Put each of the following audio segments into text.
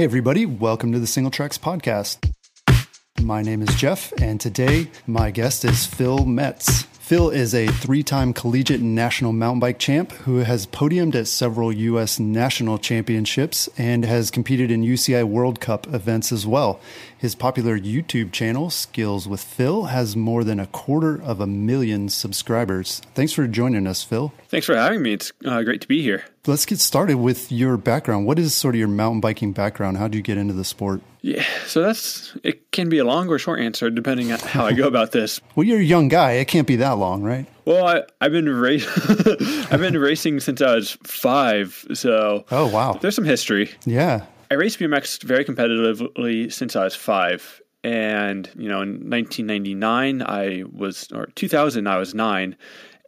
Hey, everybody, welcome to the Singletracks Podcast. My name is Jeff, and today my guest is Phil Kmetz. Phil is a three time collegiate national mountain bike champ who has podiumed at several U.S. national championships and has competed in UCI World Cup events as well. His popular YouTube channel, Skills with Phil, has more than a quarter of a million subscribers. Thanks for joining us, Phil. Thanks for having me. It's uh, great to be here. Let's get started with your background. What is sort of your mountain biking background? How did you get into the sport? Yeah, so that's it. Can be a long or short answer depending on how I go about this. well, you're a young guy. It can't be that long, right? Well, I, have been ra- I've been racing since I was five. So oh wow, there's some history. Yeah, I raced BMX very competitively since I was five. And, you know, in 1999, I was, or 2000, I was nine,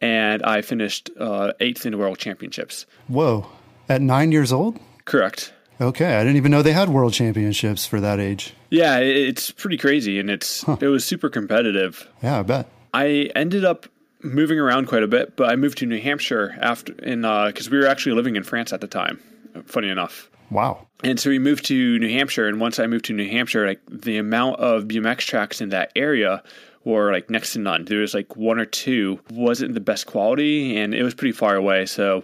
and I finished uh, eighth in the world championships. Whoa. At nine years old? Correct. Okay, I didn't even know they had world championships for that age. Yeah, it's pretty crazy, and it's huh. it was super competitive. Yeah, I bet. I ended up moving around quite a bit, but I moved to New Hampshire after in because uh, we were actually living in France at the time. Funny enough. Wow. And so we moved to New Hampshire, and once I moved to New Hampshire, like the amount of BMX tracks in that area were like next to none. There was like one or two, wasn't the best quality, and it was pretty far away. So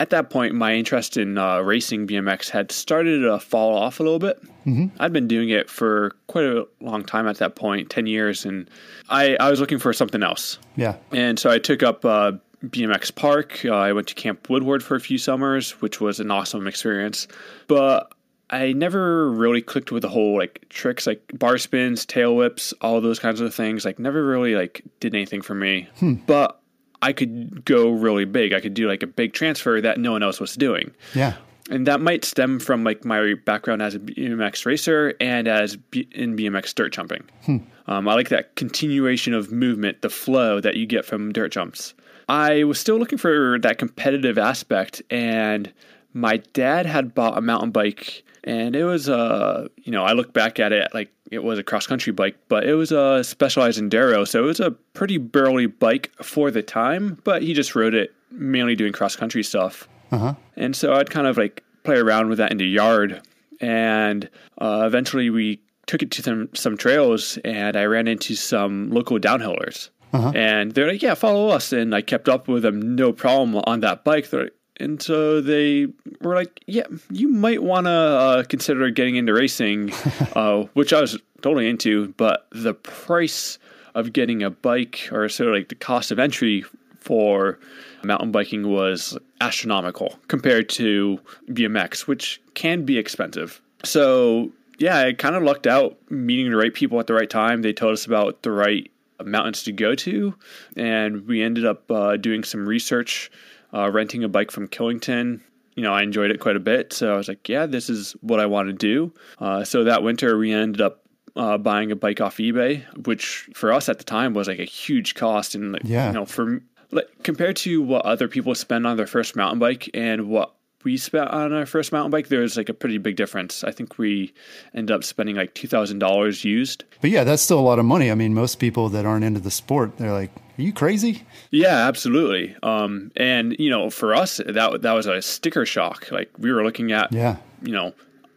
at that point, my interest in uh, racing BMX had started to fall off a little bit. Mm-hmm. I'd been doing it for quite a long time at that point, 10 years, and I, I was looking for something else. Yeah. And so I took up uh, BMX Park. Uh, I went to Camp Woodward for a few summers, which was an awesome experience. But I never really clicked with the whole like tricks, like bar spins, tail whips, all those kinds of things. Like never really like did anything for me. Hmm. But I could go really big. I could do like a big transfer that no one else was doing. Yeah. And that might stem from like my background as a BMX racer and as B- in BMX dirt jumping. Hmm. Um, I like that continuation of movement, the flow that you get from dirt jumps. I was still looking for that competitive aspect, and my dad had bought a mountain bike, and it was a, uh, you know, I look back at it like it was a cross country bike, but it was a Specialized Enduro, so it was a pretty burly bike for the time. But he just rode it mainly doing cross country stuff, uh-huh. and so I'd kind of like play around with that in the yard, and uh, eventually we took it to some some trails, and I ran into some local downhillers. Uh-huh. And they're like, yeah, follow us. And I kept up with them, no problem on that bike. They're Like, and so they were like, yeah, you might want to uh, consider getting into racing, uh, which I was totally into. But the price of getting a bike, or sort of like the cost of entry for mountain biking, was astronomical compared to BMX, which can be expensive. So yeah, I kind of lucked out meeting the right people at the right time. They told us about the right mountains to go to, and we ended up uh, doing some research, uh, renting a bike from Killington. You know, I enjoyed it quite a bit, so I was like, "Yeah, this is what I want to do." Uh, so that winter, we ended up uh, buying a bike off eBay, which for us at the time was like a huge cost, and yeah. you know, for like, compared to what other people spend on their first mountain bike and what we spent on our first mountain bike, there's like a pretty big difference. I think we end up spending like two thousand dollars used. But yeah, that's still a lot of money. I mean, most people that aren't into the sport, they're like, "Are you crazy?" Yeah, absolutely. Um, and you know, for us, that that was a sticker shock. Like we were looking at, yeah, you know,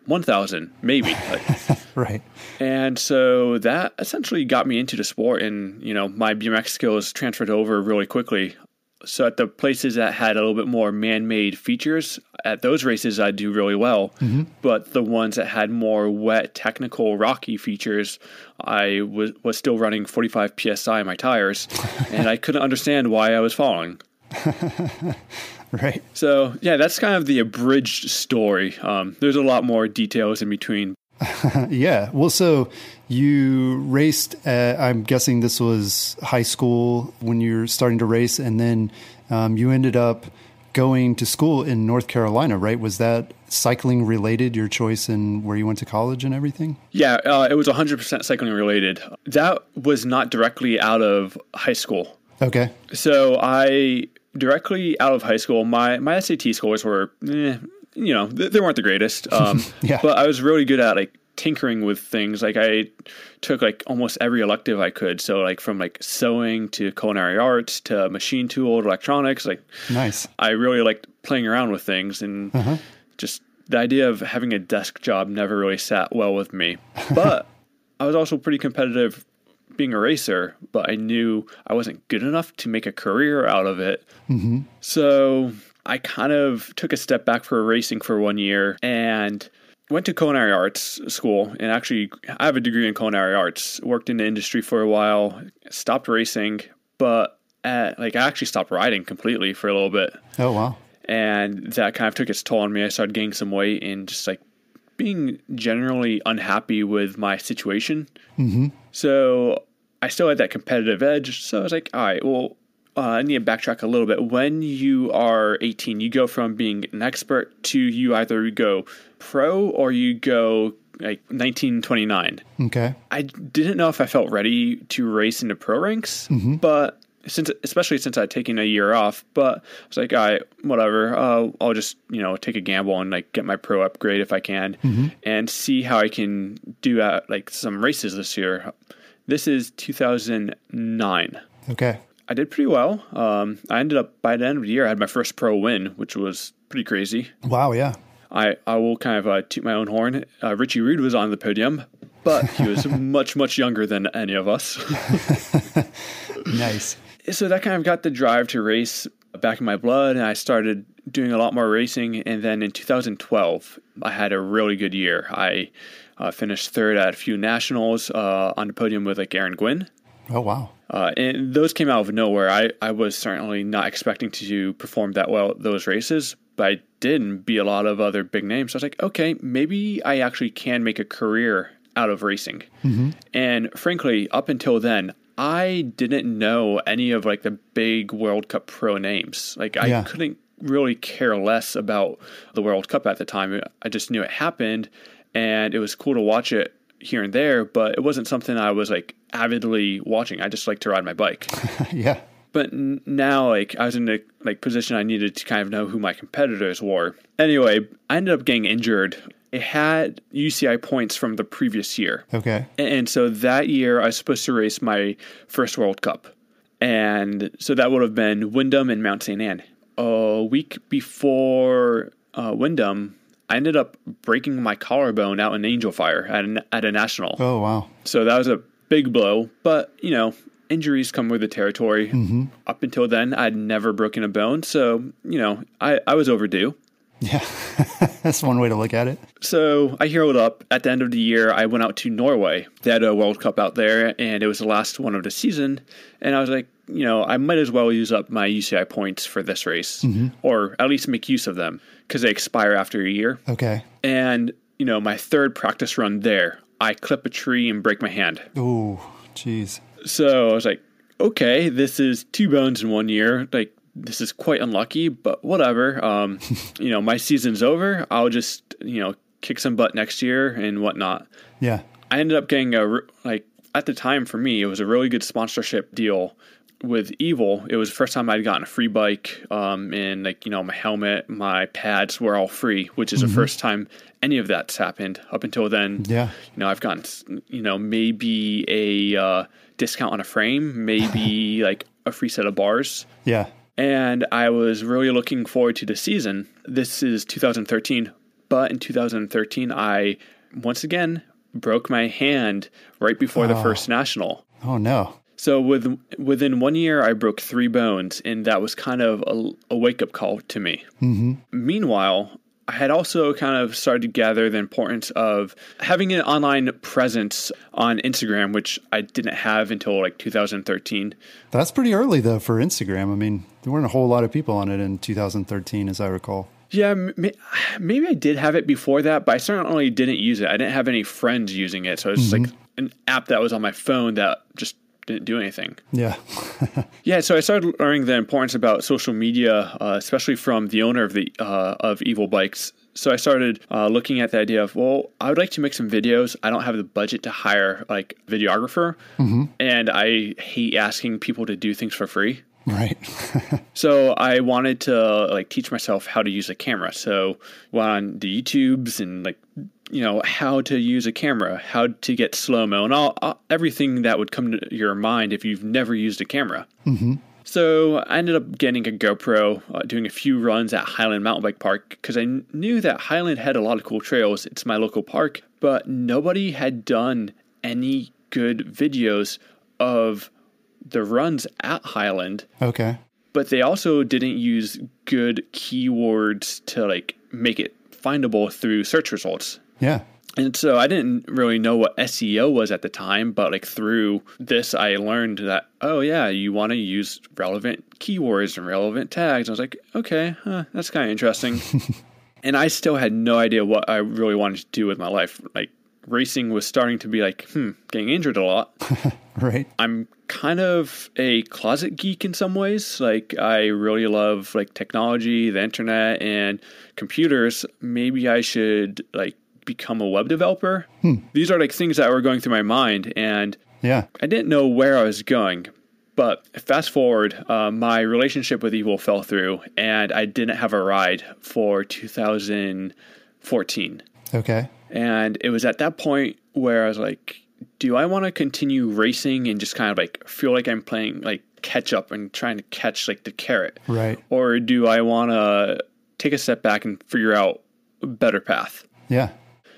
one thousand maybe. Like, right. And so that essentially got me into the sport, and you know, my BMX skills transferred over really quickly. So at the places that had a little bit more man-made features, at those races I do really well. Mm-hmm. But the ones that had more wet, technical, rocky features, I was was still running 45 psi in my tires, and I couldn't understand why I was falling. right. So yeah, that's kind of the abridged story. Um, there's a lot more details in between. yeah. Well, so you raced, at, I'm guessing this was high school when you're starting to race, and then um, you ended up going to school in North Carolina, right? Was that cycling related, your choice in where you went to college and everything? Yeah, uh, it was 100% cycling related. That was not directly out of high school. Okay. So I directly out of high school, my, my SAT scores were, eh, you know, they weren't the greatest. Um, yeah. But I was really good at like tinkering with things. Like I took like almost every elective I could. So like from like sewing to culinary arts to machine tool to electronics. Like nice. I really liked playing around with things and uh-huh. just the idea of having a desk job never really sat well with me. But I was also pretty competitive being a racer, but I knew I wasn't good enough to make a career out of it. Mm-hmm. So I kind of took a step back for racing for one year and went to culinary arts school and actually I have a degree in culinary arts. Worked in the industry for a while, stopped racing, but at, like I actually stopped riding completely for a little bit. Oh wow. And that kind of took its toll on me. I started gaining some weight and just like being generally unhappy with my situation. Mm-hmm. So I still had that competitive edge. So I was like, all right, well, uh, I need to backtrack a little bit. When you are 18, you go from being an expert to you either go pro or you go like 1929. Okay. I didn't know if I felt ready to race into pro ranks, mm-hmm. but since especially since I'd taken a year off, but I was like, all right, whatever. Uh, I'll just you know take a gamble and like get my pro upgrade if I can, mm-hmm. and see how I can do at like some races this year. This is 2009. Okay. I did pretty well. Um, I ended up by the end of the year, I had my first pro win, which was pretty crazy. Wow, yeah. I, I will kind of uh, toot my own horn. Uh, Richie Rude was on the podium, but he was much, much younger than any of us. nice. So that kind of got the drive to race back in my blood, and I started doing a lot more racing. And then in 2012, I had a really good year. I uh, finished third at a few nationals uh, on the podium with like Aaron Gwin. Oh wow! Uh, and those came out of nowhere. I, I was certainly not expecting to perform that well at those races, but I did and beat a lot of other big names. So I was like, okay, maybe I actually can make a career out of racing. Mm-hmm. And frankly, up until then, I didn't know any of like the big World Cup pro names. Like I yeah. couldn't really care less about the World Cup at the time. I just knew it happened and it was cool to watch it here and there, but it wasn't something I was like avidly watching. I just like to ride my bike. yeah. But now, like, I was in a like position I needed to kind of know who my competitors were. Anyway, I ended up getting injured. It had UCI points from the previous year. Okay. And so that year, I was supposed to race my first World Cup. And so that would have been Windham and Mont-Sainte-Anne. A week before uh, Windham, I ended up breaking my collarbone out in Angel Fire at, an, at a national. Oh, wow. So that was a big blow. But, you know, injuries come with the territory. Mm-hmm. Up until then, I'd never broken a bone. So, you know, I, I was overdue. Yeah, that's one way to look at it. So I heroed up. At the end of the year, I went out to Norway. They had a World Cup out there, and it was the last one of the season. And I was like, you know, I might as well use up my UCI points for this race, mm-hmm. or at least make use of them because they expire after a year. Okay. And, you know, my third practice run there, I clip a tree and break my hand. Oh, jeez. So I was like, okay, this is two bones in one year. Like, this is quite unlucky, but whatever. Um, you know, my season's over. I'll just, you know, kick some butt next year and whatnot. Yeah. I ended up getting a, like, at the time for me, it was a really good sponsorship deal with Evil, it was the first time I'd gotten a free bike, um, and like you know, my helmet, my pads were all free, which is mm-hmm. the first time any of that's happened. Up until then, yeah, you know, I've gotten you know maybe a uh, discount on a frame, maybe like a free set of bars, yeah. And I was really looking forward to the season. This is 2013, but in 2013, I once again broke my hand right before oh. the first national. Oh no. So with within one year, I broke three bones, and that was kind of a, a wake up call to me. Mm-hmm. Meanwhile, I had also kind of started to gather the importance of having an online presence on Instagram, which I didn't have until like 2013. That's pretty early though for Instagram. I mean, there weren't a whole lot of people on it in 2013, as I recall. Yeah, maybe I did have it before that, but I certainly didn't use it. I didn't have any friends using it, so it was mm-hmm. like an app that was on my phone that just didn't do anything. Yeah. yeah. So I started learning the importance about social media, uh, especially from the owner of the uh, of Evil Bikes. So I started uh, looking at the idea of, well, I would like to make some videos. I don't have the budget to hire like videographer, mm-hmm. and I hate asking people to do things for free. Right. so I wanted to like teach myself how to use a camera. So went on the YouTubes and like you know how to use a camera, how to get slow mo, and all, all, everything that would come to your mind if you've never used a camera. Mm-hmm. So I ended up getting a GoPro, uh, doing a few runs at Highland Mountain Bike Park because I knew that Highland had a lot of cool trails. It's my local park, but nobody had done any good videos of the runs at Highland. Okay. But they also didn't use good keywords to like make it findable through search results. Yeah. And so I didn't really know what SEO was at the time, but like through this, I learned that, oh, yeah, you want to use relevant keywords and relevant tags. I was like, okay, huh, that's kind of interesting. and I still had no idea what I really wanted to do with my life. Like, racing was starting to be like, hmm, getting injured a lot. right. I'm kind of a closet geek in some ways. Like I really love like technology, the internet and computers. Maybe I should like become a web developer. Hmm. These are like things that were going through my mind and yeah. I didn't know where I was going. But fast forward, uh, my relationship with Evil fell through, and I didn't have a ride for 2014. Okay. And it was at that point where I was like, do I want to continue racing and just kind of like feel like I'm playing like catch up and trying to catch like the carrot? Right. Or do I want to take a step back and figure out a better path? Yeah.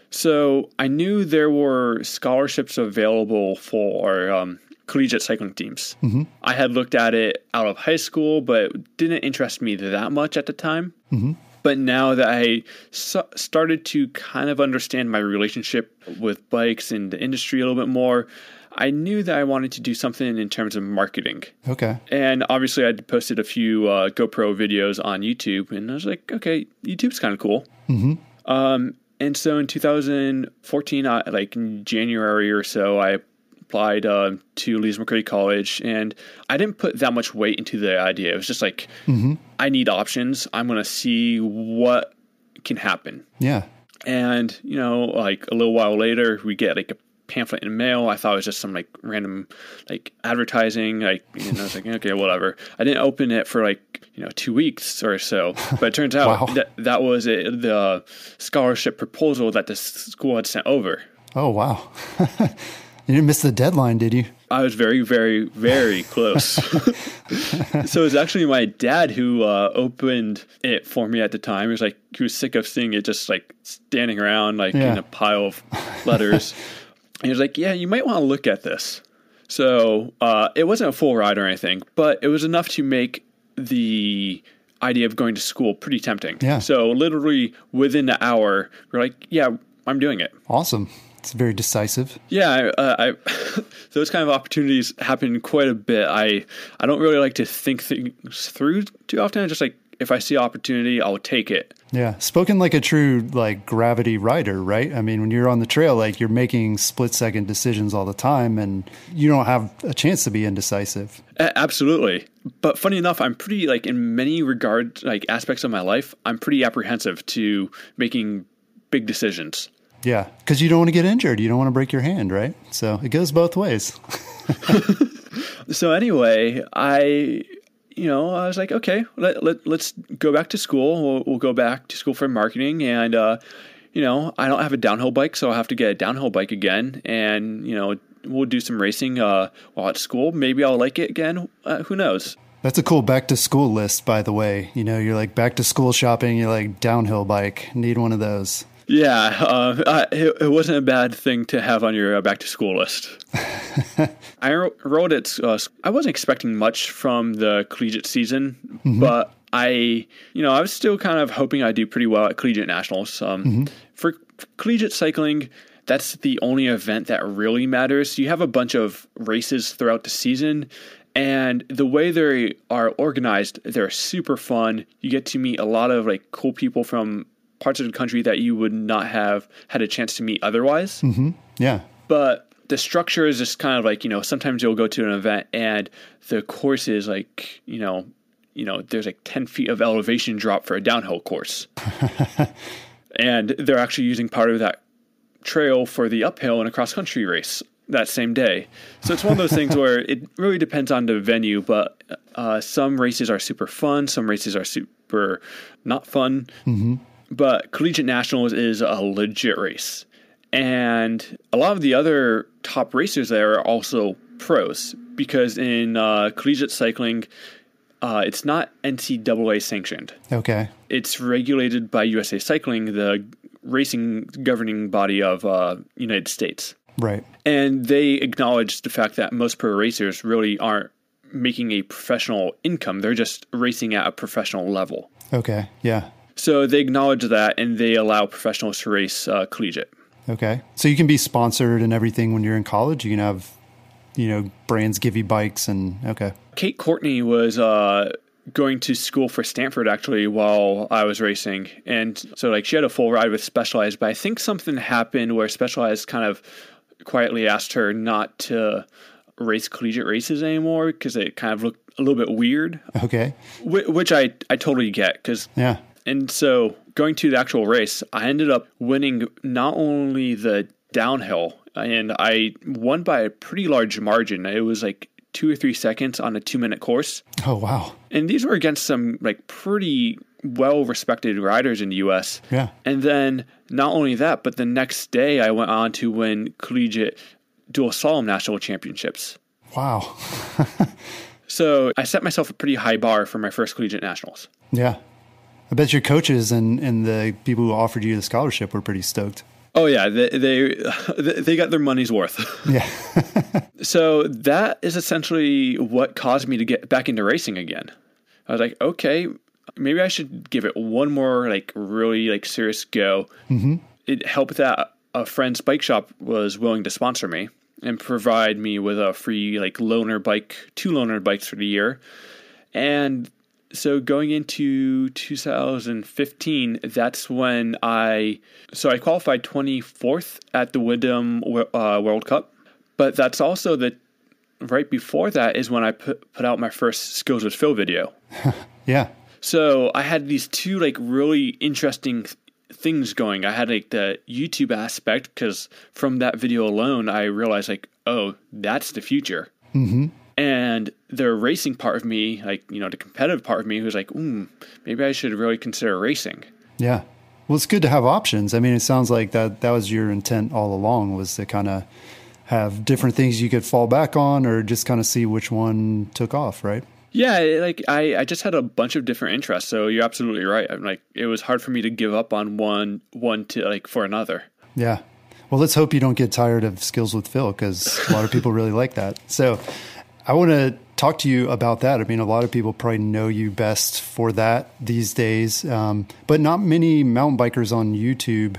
So I knew there were scholarships available for um, collegiate cycling teams. Mm-hmm. I had looked at it out of high school, but it didn't interest me that much at the time. Mm-hmm. But now that I so- started to kind of understand my relationship with bikes and the industry a little bit more, I knew that I wanted to do something in terms of marketing. Okay. And obviously, I posted a few uh, GoPro videos on YouTube, and I was like, okay, YouTube's kind of cool. Mm-hmm. Um, and so in 2014, uh, like in January or so, I applied uh, to Lees McRae College, and I didn't put that much weight into the idea. It was just like, mm-hmm. I need options. I'm going to see what can happen. Yeah. And, you know, like a little while later, we get like a pamphlet in the mail. I thought it was just some like random like advertising. Like, you know, I was like, okay, whatever. I didn't open it for like, you know, two weeks or so. But it turns out wow. that that was it, the scholarship proposal that the school had sent over. Oh, wow. You didn't miss the deadline, did you? I was very, very, very close. so it was actually my dad who uh, opened it for me at the time. He was like, he was sick of seeing it just like standing around like yeah. in a pile of letters. and he was like, yeah, you might want to look at this. So uh, it wasn't a full ride or anything, but it was enough to make the idea of going to school pretty tempting. Yeah. So literally within an hour, we're like, yeah, I'm doing it. Awesome. It's very decisive. Yeah, uh, I, those kind of opportunities happen quite a bit. I I don't really like to think things through too often. I just like if I see opportunity, I'll take it. Yeah, spoken like a true like gravity rider, right? I mean, when you're on the trail, like you're making split second decisions all the time, and you don't have a chance to be indecisive. A- absolutely, but funny enough, I'm pretty like in many regard like aspects of my life, I'm pretty apprehensive to making big decisions. Yeah, because you don't want to get injured. You don't want to break your hand, right? So it goes both ways. so anyway, I, you know, I was like, okay, let, let let's go back to school. We'll, we'll go back to school for marketing, and uh, you know, I don't have a downhill bike, so I'll have to get a downhill bike again, and you know, we'll do some racing uh, while at school. Maybe I'll like it again. Uh, who knows? That's a cool back to school list, by the way. You know, you're like back to school shopping. You're like downhill bike. Need one of those. Yeah, uh, it, it, wasn't a bad thing to have on your uh, back to school list. I wrote it. Uh, I wasn't expecting much from the collegiate season, mm-hmm. but I, you know, I was still kind of hoping I'd do pretty well at collegiate nationals. Um, mm-hmm. For collegiate cycling, that's the only event that really matters. You have a bunch of races throughout the season, and the way they are organized, they're super fun. You get to meet a lot of like cool people from parts of the country that you would not have had a chance to meet otherwise. Mm-hmm. Yeah. But the structure is just kind of like, you know, sometimes you'll go to an event and the course is like, you know, you know, there's like 10 feet of elevation drop for a downhill course. and they're actually using part of that trail for the uphill in a cross country race that same day. So it's one of those things where it really depends on the venue, but uh, some races are super fun, some races are super not fun. Mm-hmm. But Collegiate Nationals is a legit race. And a lot of the other top racers there are also pros because in uh, collegiate cycling, uh, it's not NCAA sanctioned. Okay. It's regulated by USA Cycling, the racing governing body of uh, United States. Right. And they acknowledge the fact that most pro racers really aren't making a professional income. They're just racing at a professional level. Okay. Yeah. So they acknowledge that and they allow professionals to race uh, collegiate. Okay. So you can be sponsored and everything when you're in college. You can have, you know, brands give you bikes and okay. Kate Courtney was uh, going to school for Stanford actually while I was racing. And so, like, she had a full ride with Specialized, but I think something happened where Specialized kind of quietly asked her not to race collegiate races anymore because it kind of looked a little bit weird. Okay. Which I, I totally get because yeah. And so going to the actual race, I ended up winning not only the downhill, and I won by a pretty large margin. It was like two or three seconds on a two minute course. Oh, wow. And these were against some like pretty well respected riders in the US. Yeah. And then not only that, but the next day I went on to win collegiate dual slalom national championships. Wow. so I set myself a pretty high bar for my first collegiate nationals. Yeah. I bet your coaches and, and the people who offered you the scholarship were pretty stoked. Oh yeah, they they, they got their money's worth. Yeah. so that is essentially what caused me to get back into racing again. I was like, okay, maybe I should give it one more like really like serious go. Mm-hmm. It helped that a friend's bike shop was willing to sponsor me and provide me with a free like loaner bike, two loaner bikes for the year, and so going into 2015, that's when I so I qualified 24th at the Windham uh, World Cup, but that's also the right before that is when I put put out my first Skills with Phil video. yeah. So I had these two like really interesting th- things going. I had like the YouTube aspect because from that video alone, I realized like, oh, that's the future. Mm-hmm and the racing part of me, like you know, the competitive part of me, who's like, mm, maybe I should really consider racing. Yeah, well, it's good to have options. I mean, it sounds like that that was your intent all along was to kind of have different things you could fall back on, or just kind of see which one took off, right? Yeah, like I, I just had a bunch of different interests. So you're absolutely right. I'm like, it was hard for me to give up on one, one to like for another. Yeah. Well, let's hope you don't get tired of skills with Phil because a lot of people really like that. So, I want to talk to you about that. I mean, a lot of people probably know you best for that these days, um, but not many mountain bikers on YouTube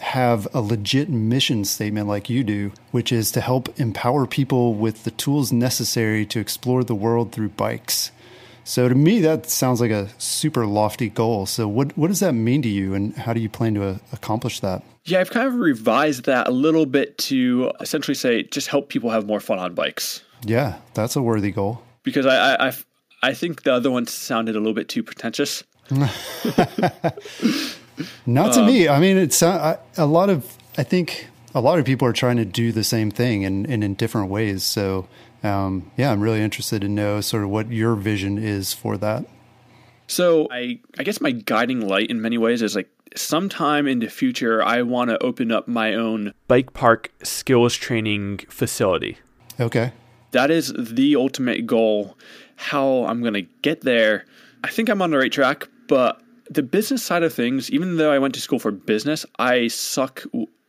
have a legit mission statement like you do, which is to help empower people with the tools necessary to explore the world through bikes. So to me, that sounds like a super lofty goal. So what what does that mean to you, and how do you plan to uh, accomplish that? Yeah, I've kind of revised that a little bit to essentially say just help people have more fun on bikes. Yeah, that's a worthy goal. Because I, I, I, I think the other one sounded a little bit too pretentious. Not to um, me. I mean, it's uh, a lot of. I think a lot of people are trying to do the same thing and, and in different ways. So, um, yeah, I'm really interested to know sort of what your vision is for that. So, I I guess my guiding light in many ways is like sometime in the future, I want to open up my own bike park skills training facility. Okay that is the ultimate goal. How I'm going to get there, I think I'm on the right track, but the business side of things, even though I went to school for business, I suck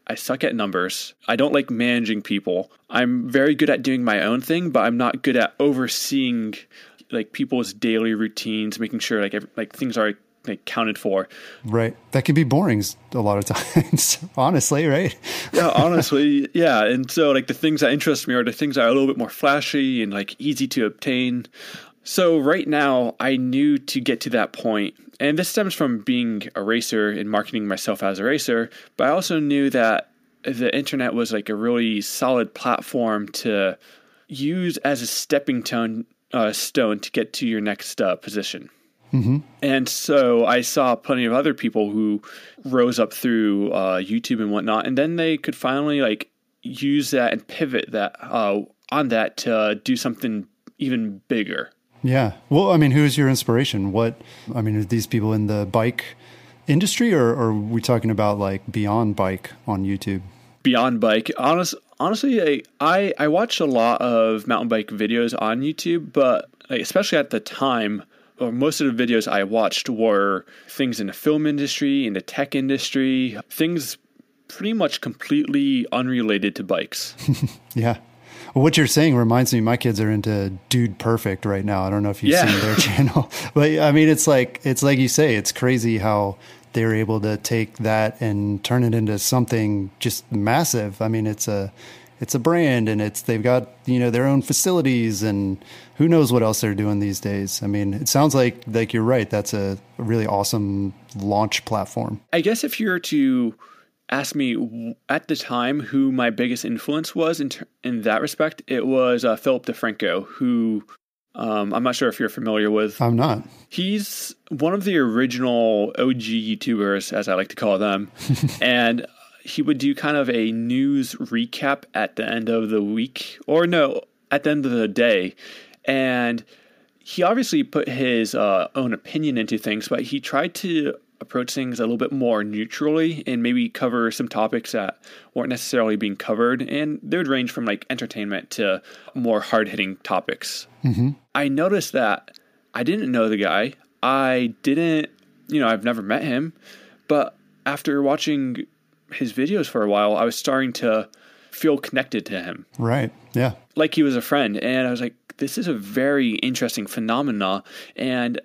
I suck at numbers. I don't like managing people. I'm very good at doing my own thing, but I'm not good at overseeing like people's daily routines, making sure like like things are like counted for. Right. That can be boring a lot of times, honestly, right? yeah, honestly, yeah. And so like the things that interest me are the things that are a little bit more flashy and like easy to obtain. So right now, I knew to get to that point, and this stems from being a racer and marketing myself as a racer, but I also knew that the internet was like a really solid platform to use as a stepping stone, uh, stone to get to your next uh, position. Mm-hmm. And so I saw plenty of other people who rose up through uh, YouTube and whatnot, and then they could finally like use that and pivot that uh, on that to uh, do something even bigger. Yeah. Well, I mean, who's your inspiration? What I mean, are these people in the bike industry, or, or are we talking about like beyond bike on YouTube? Beyond bike, honest, honestly, I, I watched a lot of mountain bike videos on YouTube, but like, especially at the time, or most of the videos I watched were things in the film industry, in the tech industry, things pretty much completely unrelated to bikes. yeah. Well, what you're saying reminds me, my kids are into Dude Perfect right now. I don't know if you've Yeah. seen their channel, but I mean, it's like it's like you say, it's crazy how they're able to take that and turn it into something just massive. I mean, it's a it's a brand, and it's they've got you know their own facilities, and who knows what else they're doing these days. I mean, it sounds like like you're right. That's a really awesome launch platform. I guess if you were to ask me at the time who my biggest influence was in ter- in that respect, it was uh, Philip DeFranco, who um, I'm not sure if you're familiar with. I'm not. He's one of the original OG YouTubers, as I like to call them, and he would do kind of a news recap at the end of the week, or no, at the end of the day, and he obviously put his uh, own opinion into things, but he tried to approach things a little bit more neutrally and maybe cover some topics that weren't necessarily being covered. And they would range from like entertainment to more hard hitting topics. I noticed that I didn't know the guy. I didn't, you know, I've never met him. But after watching his videos for a while, I was starting to feel connected to him. Right. Yeah. like he was a friend. And i was like this is a very interesting phenomena. And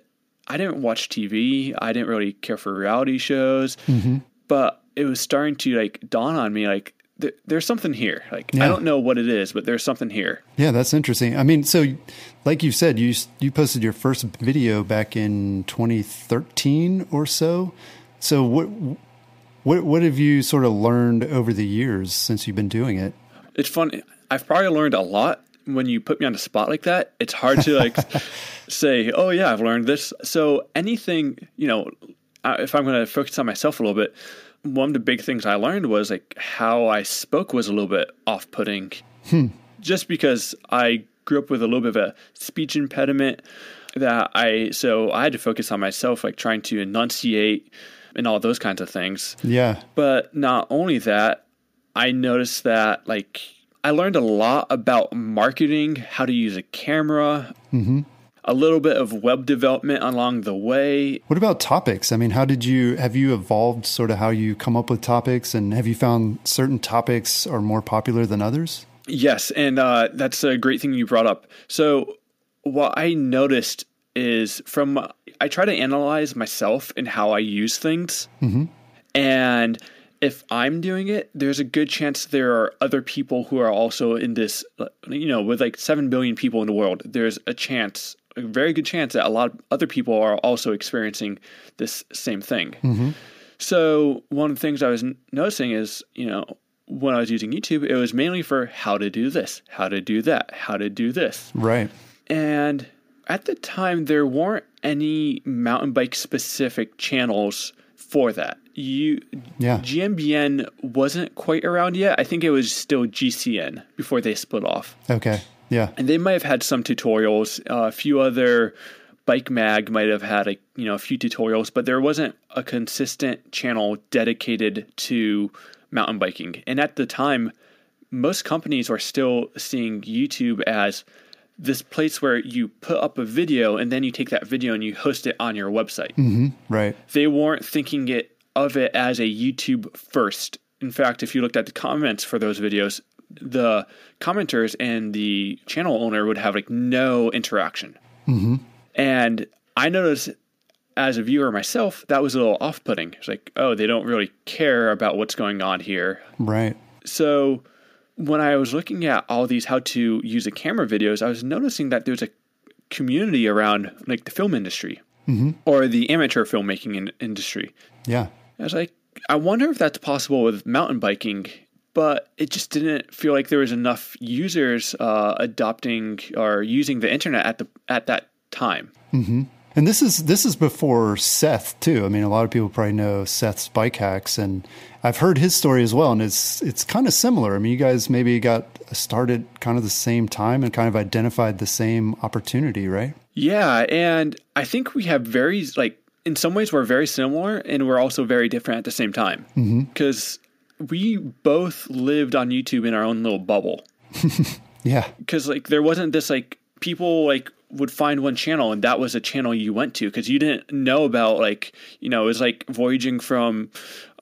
i didn't watch tv i didn't really care for reality shows. Mm-hmm. But it was starting to like dawn on me like th- there's something here. Like i don't know what it is but there's something here. Yeah, that's interesting. I mean, so like you said, you you posted your first video back in 2013 or so. So what what what have you sort of learned over the years since you've been doing it? it's fun. I've probably learned a lot. When you put me on the spot like that it's hard to like say oh yeah i've learned this. So anything you know if i'm going to focus on myself a little bit one of the big things i learned was like how i spoke was a little bit off-putting. Hmm. Just because i grew up with a little bit of a speech impediment that i so i had to focus on myself like trying to enunciate and all those kinds of things Yeah. but not only that, I noticed that like I learned a lot about marketing, how to use a camera, a little bit of web development along the way. What about topics? I mean, how did you have you evolved sort of how you come up with topics and have you found certain topics are more popular than others? Yes, and uh, that's a great thing you brought up. So, what I noticed is from I try to analyze myself and how I use things, mm-hmm. and if I'm doing it, there's a good chance there are other people who are also in this. You know, with like seven billion people in the world, there's a chance, a very good chance that a lot of other people are also experiencing this same thing. Mm-hmm. So one of the things I was n- noticing is, you know, when I was using YouTube, it was mainly for how to do this, how to do that, how to do this. Right. And at the time, there weren't any mountain bike specific channels for that. You, Yeah. GMBN wasn't quite around yet. I think it was still GCN before they split off. Okay. Yeah. And they might have had some tutorials. Uh, a few other Bike Mag might have had a you know a few tutorials, but there wasn't a consistent channel dedicated to mountain biking. And at the time, most companies are still seeing YouTube as this place where you put up a video and then you take that video and you host it on your website. Mm-hmm, right. They weren't thinking it of it as a YouTube first. In fact, if you looked at the comments for those videos, the commenters and the channel owner would have like no interaction. Mm-hmm. And I noticed as a viewer myself, that was a little off putting. It's like, oh, they don't really care about what's going on here. Right. So when I was looking at all these how to use a camera videos, I was noticing that there's a community around like the film industry or the amateur filmmaking in- industry. Yeah. I was like, I wonder if that's possible with mountain biking, but it just didn't feel like there was enough users uh, adopting or using the internet at the at that time. And this is this is before Seth too. I mean, a lot of people probably know Seth's bike hacks, and I've heard his story as well. And it's it's kind of similar. I mean, you guys maybe got started kind of the same time and kind of identified the same opportunity, right? Yeah, and I think we have very like in some ways we're very similar and we're also very different at the same time. Mm-hmm. Because we both lived on YouTube in our own little bubble. yeah. Because like there wasn't this like people like would find one channel and that was a channel you went to because you didn't know about like you know it was like voyaging from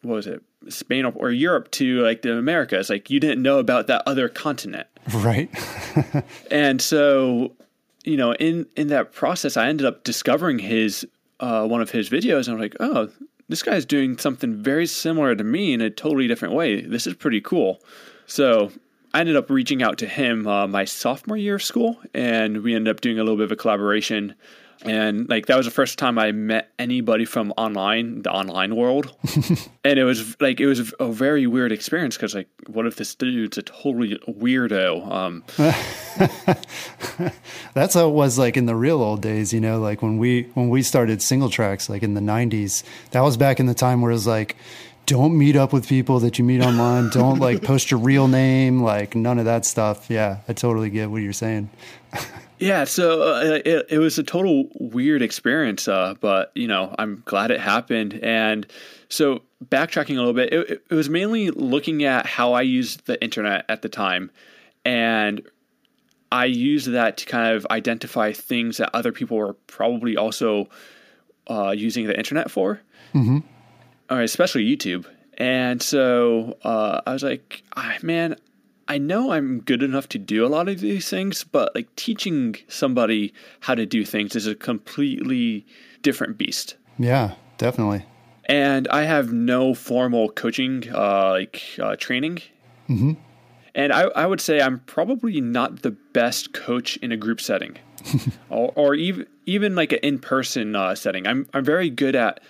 what was it Spain or Europe to like the Americas. Like you didn't know about that other continent. Right. And so you know in in that process I ended up discovering his uh, one of his videos and I was like oh this guy's doing something very similar to me in a totally different way. This is pretty cool. So I ended up reaching out to him uh, my sophomore year of school, and we ended up doing a little bit of a collaboration. And like that was the first time I met anybody from online, the online world, and it was like it was a very weird experience because like, what if this dude's a totally weirdo? Um, That's how it was like in the real old days, you know, like when we when we started Singletracks, like in the '90s. That was back in the time where it was like don't meet up with people that you meet online. Don't like post your real name, like none of that stuff. Yeah, I totally get what you're saying. yeah, so uh, it, it was a total weird experience, uh, but you know, I'm glad it happened. And so, backtracking a little bit, it, it was mainly looking at how I used the internet at the time, and I used that to kind of identify things that other people were probably also uh, using the internet for. Mm-hmm or especially YouTube. And so uh, I was like, ah, man, I know I'm good enough to do a lot of these things, but like teaching somebody how to do things is a completely different beast. Yeah, definitely. And I have no formal coaching, uh, like uh, training. Mm-hmm. And I, I would say I'm probably not the best coach in a group setting, or, or even even like an in person uh, setting. I'm I'm very good at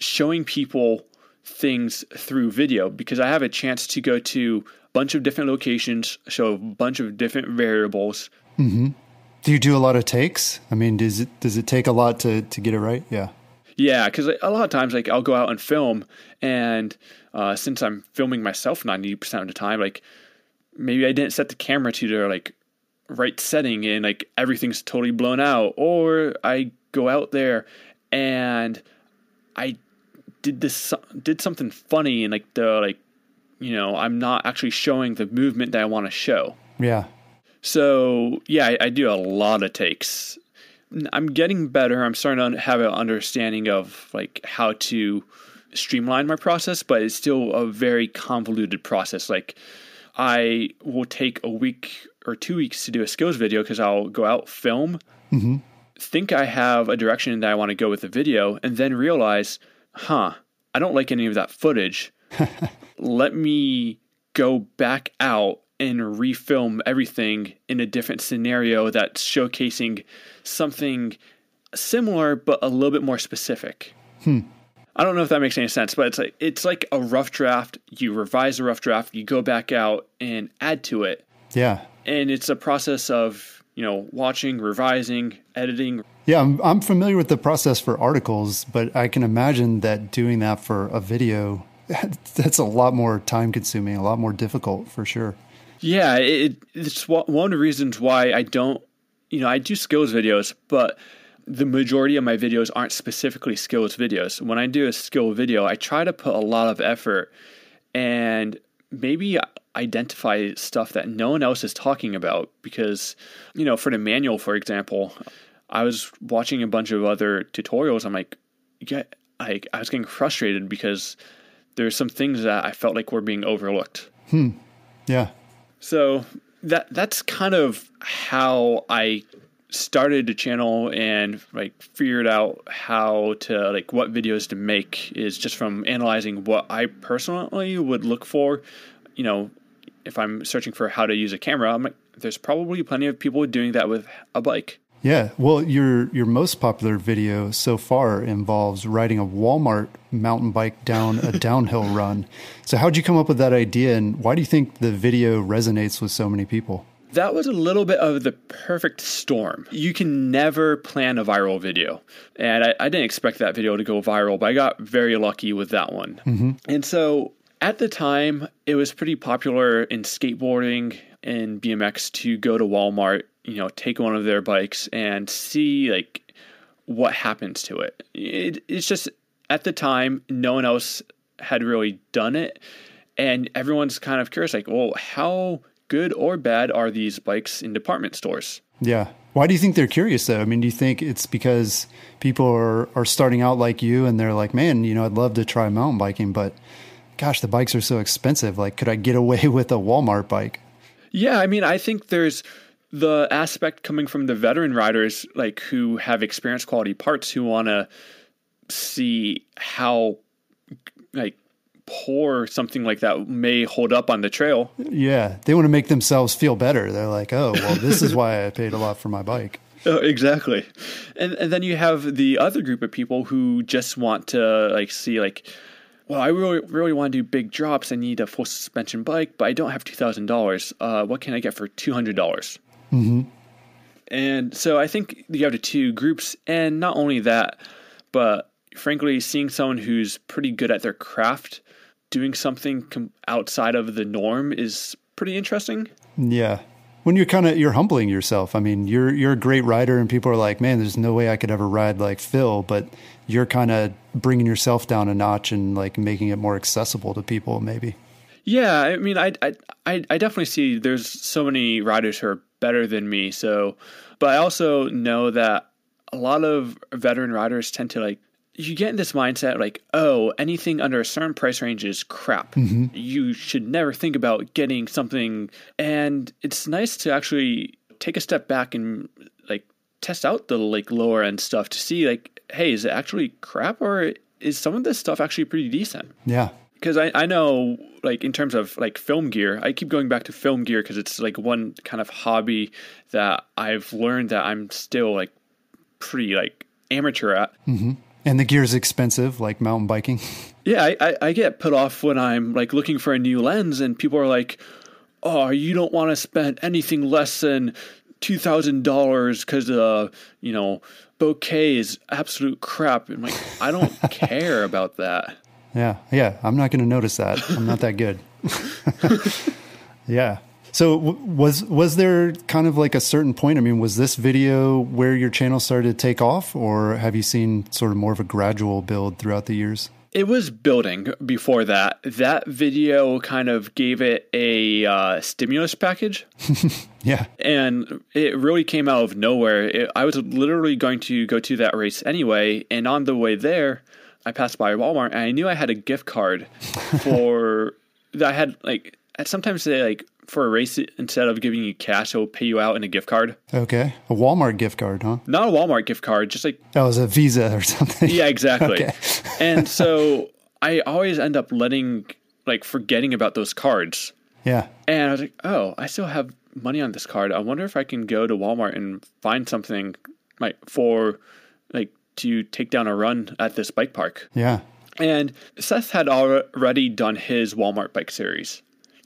showing people things through video because I have a chance to go to a bunch of different locations, show a bunch of different variables. Mm-hmm. Do you do a lot of takes? I mean, does it does it take a lot to to get it right? Yeah. Yeah, because a lot of times, like I'll go out and film, and uh, since I'm filming myself ninety percent of the time, like maybe I didn't set the camera to the like right setting, and like everything's totally blown out, or I go out there and I did this did something funny and like the like you know i'm not actually showing the movement that i want to show. Yeah. So yeah I, I, do a lot of takes. I'm getting better. I'm starting to have an understanding of like how to streamline my process but it's still a very convoluted process. Like i will take a week or two weeks to do a skills video because i'll go out film mm-hmm. think i have a direction that i want to go with the video and then realize huh, I don't like any of that footage. Let me go back out and refilm everything in a different scenario that's showcasing something similar but a little bit more specific. Hmm. I don't know if that makes any sense, but it's like it's like a rough draft. You revise a rough draft, you go back out and add to it. Yeah. And it's a process of you know, watching, revising, editing. Yeah, I'm, I'm familiar with the process for articles, but I can imagine that doing that for a video, that's a lot more time consuming, a lot more difficult for sure. Yeah, it, it's one of the reasons why I don't, you know, I do skills videos, but the majority of my videos aren't specifically skills videos. When I do a skill video, I try to put a lot of effort and maybe identify stuff that no one else is talking about because you know for the manual for example i was watching a bunch of other tutorials. I'm like yeah I, I was getting frustrated because there's some things that i felt like were being overlooked. Hmm. Yeah. So that that's kind of how i started the channel and like figured out how to like what videos to make is just from analyzing what I personally would look for. You know, if I'm searching for how to use a camera, I'm like, there's probably plenty of people doing that with a bike. Yeah, well, your your most popular video so far involves riding a Walmart mountain bike down a downhill run. So, how'd you come up with that idea, and why do you think the video resonates with so many people? That was a little bit of the perfect storm. You can never plan a viral video. And I, I didn't expect that video to go viral, but I got very lucky with that one. Mm-hmm. And so at the time, it was pretty popular in skateboarding and BMX to go to Walmart, you know, take one of their bikes and see like what happens to it. it it's just at the time, no one else had really done it. and everyone's kind of curious, like, well, how good or bad are these bikes in department stores? Yeah. Why do you think they're curious though? I mean, do you think it's because people are, are starting out like you and they're like, man, you know, I'd love to try mountain biking, but gosh, the bikes are so expensive. Like, could I get away with a Walmart bike? Yeah. I mean, I think there's the aspect coming from the veteran riders, like who have experience quality parts who want to see how, like, poor something like that may hold up on the trail. Yeah, they want to make themselves feel better. They're like, "Oh, well, this is why I paid a lot for my bike." Oh, exactly. And and then you have the other group of people who just want to like see like well, I really really want to do big drops. I need a full suspension bike, but I don't have two thousand uh, dollars. What can I get for two hundred dollars? Mm-hmm. And so I think you have the two groups, and not only that, but frankly, seeing someone who's pretty good at their craft doing something com- outside of the norm is pretty interesting. Yeah. When you're kind of you're humbling yourself. I mean, you're you're a great rider and people are like, "Man, there's no way I could ever ride like Phil," but you're kind of bringing yourself down a notch and like making it more accessible to people maybe. Yeah, I mean, I I I definitely see there's so many riders who are better than me. So, but I also know that a lot of veteran riders tend to like you get in this mindset like, oh, anything under a certain price range is crap. Mm-hmm. You should never think about getting something. And it's nice to actually take a step back and test out the like lower end stuff to see like, hey, is it actually crap or is some of this stuff actually pretty decent? Yeah. Because I, I know like in terms of like film gear, I keep going back to film gear because it's like one kind of hobby that I've learned that I'm still like pretty like amateur at. Mm-hmm and the gear is expensive, like mountain biking. Yeah, I, I, I, get put off when I'm like looking for a new lens, and people are like, "Oh, you don't want to spend anything less than two thousand dollars because uh, you know, bokeh is absolute crap." I'm like, I don't care about that. Yeah, yeah, I'm not going to notice that. I'm not that good. yeah. So was was there kind of like a certain point? I mean, was this video where your channel started to take off, or have you seen sort of more of a gradual build throughout the years? It was building before that. That video kind of gave it a uh, stimulus package. yeah. And it really came out of nowhere. It, I was literally going to go to that race anyway. And on the way there, I passed by Walmart and I knew I had a gift card for that I had like sometimes they like for a race instead of giving you cash, it'll pay you out in a gift card. Okay, a Walmart gift card, huh? Not a Walmart gift card, just like that was a Visa or something. Yeah, exactly. okay. and so I always end up letting like forgetting about those cards. Yeah. And I was like, oh, I still have money on this card. I wonder if I can go to Walmart and find something like for like to take down a run at this bike park. Yeah. And Seth had already done his Walmart bike series.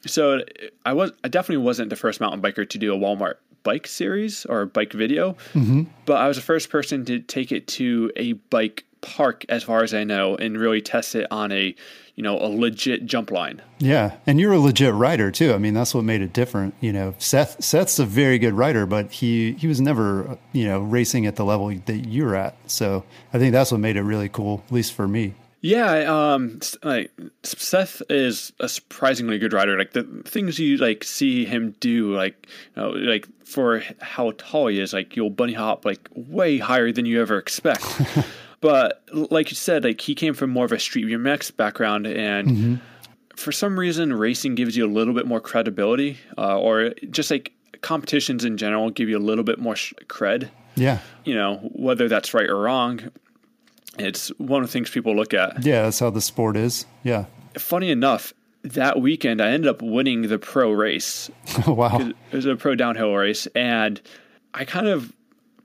So I was I definitely wasn't the first mountain biker to do a Walmart bike series or bike video, mm-hmm. but I was the first person to take it to a bike park, as far as I know, and really test it on a you know a legit jump line. Yeah, and you're a legit rider too. I mean, that's what made it different. You know, Seth Seth's a very good rider, but he he was never you know racing at the level that you're at. So I think that's what made it really cool, at least for me. Yeah, um, like Seth is a surprisingly good rider. Like the things you like see him do, like you know, like for how tall he is, like you'll bunny hop like way higher than you ever expect. but like you said, like he came from more of a street BMX background, and mm-hmm. for some reason, racing gives you a little bit more credibility, uh, or just like competitions in general give you a little bit more cred. Yeah, you know whether that's right or wrong it's one of the things people look at. Yeah, that's how the sport is. Yeah. Funny enough, that weekend I ended up winning the pro race. Oh, wow. It was a pro downhill race. And I kind of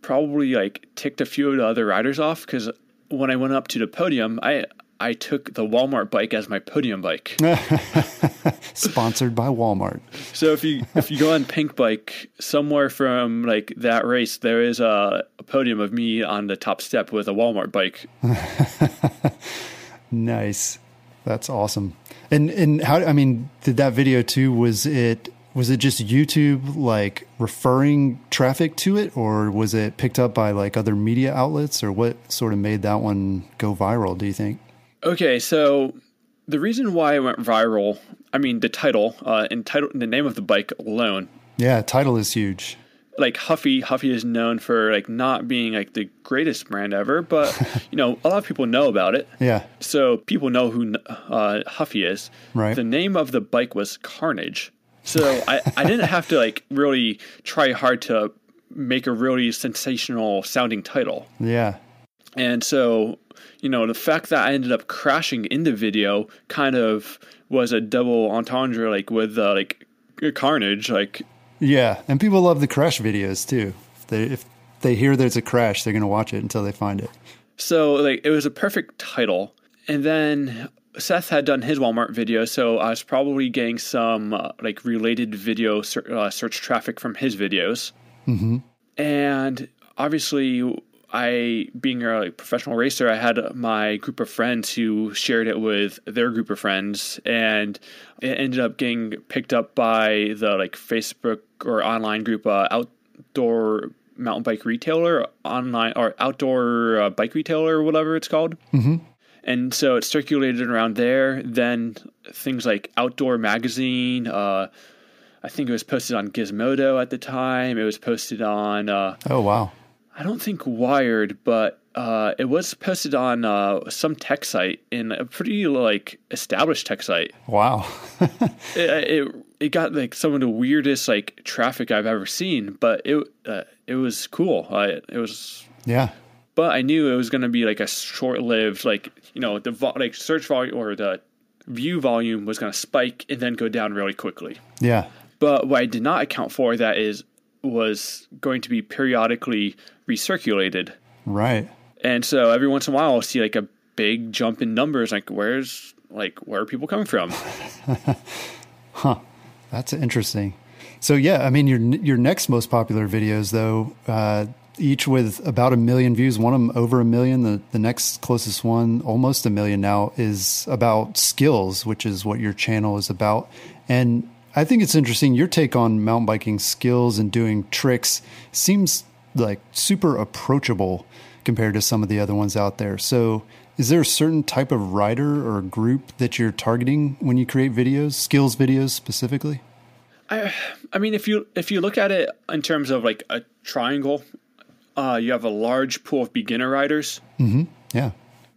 probably like ticked a few of the other riders off because when I went up to the podium, I I took the Walmart bike as my podium bike. Sponsored by Walmart. So if you if you go on Pinkbike, somewhere from like that race, there is a, a podium of me on the top step with a Walmart bike. nice. That's awesome. And and how I mean, did that video too was it was it just YouTube like referring traffic to it or was it picked up by like other media outlets or what sort of made that one go viral, do you think? Okay, so the reason why it went viral, I mean, the title, uh, and title, the name of the bike alone. Yeah, title is huge. Like Huffy, Huffy is known for like not being like the greatest brand ever, but you know a lot of people know about it. Yeah. So people know who uh, Huffy is. Right. The name of the bike was Carnage. So I, I didn't have to like really try hard to make a really sensational sounding title. Yeah. And so, you know, the fact that I ended up crashing in the video kind of was a double entendre, like with uh, like Carnage, like. Yeah, and people love the crash videos too. If they if they hear there's a crash, they're gonna watch it until they find it. So like it was a perfect title, and then Seth had done his Walmart video, so I was probably getting some uh, like related video ser- uh, search traffic from his videos. Mm-hmm. And obviously, I, being a like, professional racer, I had my group of friends who shared it with their group of friends, and it ended up getting picked up by the like Facebook or online group uh, outdoor mountain bike retailer, online or outdoor uh, bike retailer, or whatever it's called. Mm-hmm. And so it circulated around there. Then things like Outdoor Magazine. Uh, I think it was posted on Gizmodo at the time. It was posted on. Uh, oh wow! I don't think Wired, but uh, it was posted on uh, some tech site in a pretty like established tech site. Wow! it, it, it got like some of the weirdest like traffic I've ever seen, but it uh, it was cool. I, it was yeah. But I knew it was going to be like a short lived like you know the vo- like search volume or the view volume was going to spike and then go down really quickly. Yeah. But what I did not account for that is was going to be periodically recirculated. Right. And so every once in a while I'll see like a big jump in numbers like where's like where are people coming from? huh. That's interesting. So yeah, I mean your your next most popular videos though uh, each with about a million views. One of them over a million. The the next closest one, almost a million now, is about skills, which is what your channel is about. And I think it's interesting. Your take on mountain biking skills and doing tricks seems like super approachable compared to some of the other ones out there. So, is there a certain type of rider or group that you're targeting when you create videos, skills videos specifically? I, I mean, if you if you look at it in terms of like a triangle, uh, you have a large pool of beginner riders. Mm-hmm. Yeah.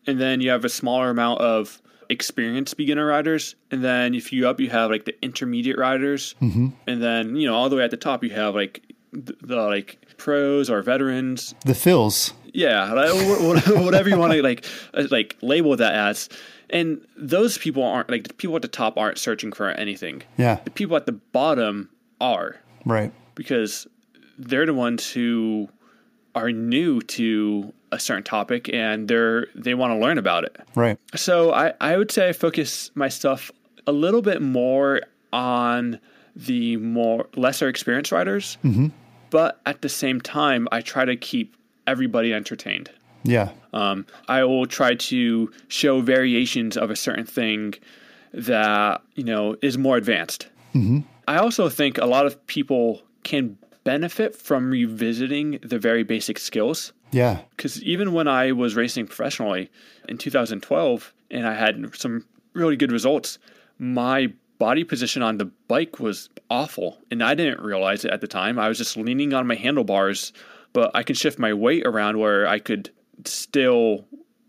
And then you have a smaller amount of experienced beginner riders. And then if you up, you have like the intermediate riders. Mm-hmm. And then, you know, all the way at the top, you have like the, the like pros or veterans. The Phils. Yeah. whatever you want to like, uh, like label that as. And those people aren't like the people at the top aren't searching for anything. Yeah. The people at the bottom are. Right. Because they're the ones who are new to a certain topic and they're they want to learn about it. Right. So I, I would say I focus my stuff a little bit more on the more lesser experienced writers. Mm-hmm. But at the same time I try to keep everybody entertained. Yeah. Um, I will try to show variations of a certain thing that, you know, is more advanced. Mm-hmm. I also think a lot of people can benefit from revisiting the very basic skills. Yeah. Because even when I was racing professionally in 2012 and I had some really good results, my body position on the bike was awful. And I didn't realize it at the time. I was just leaning on my handlebars, but I can shift my weight around where I could still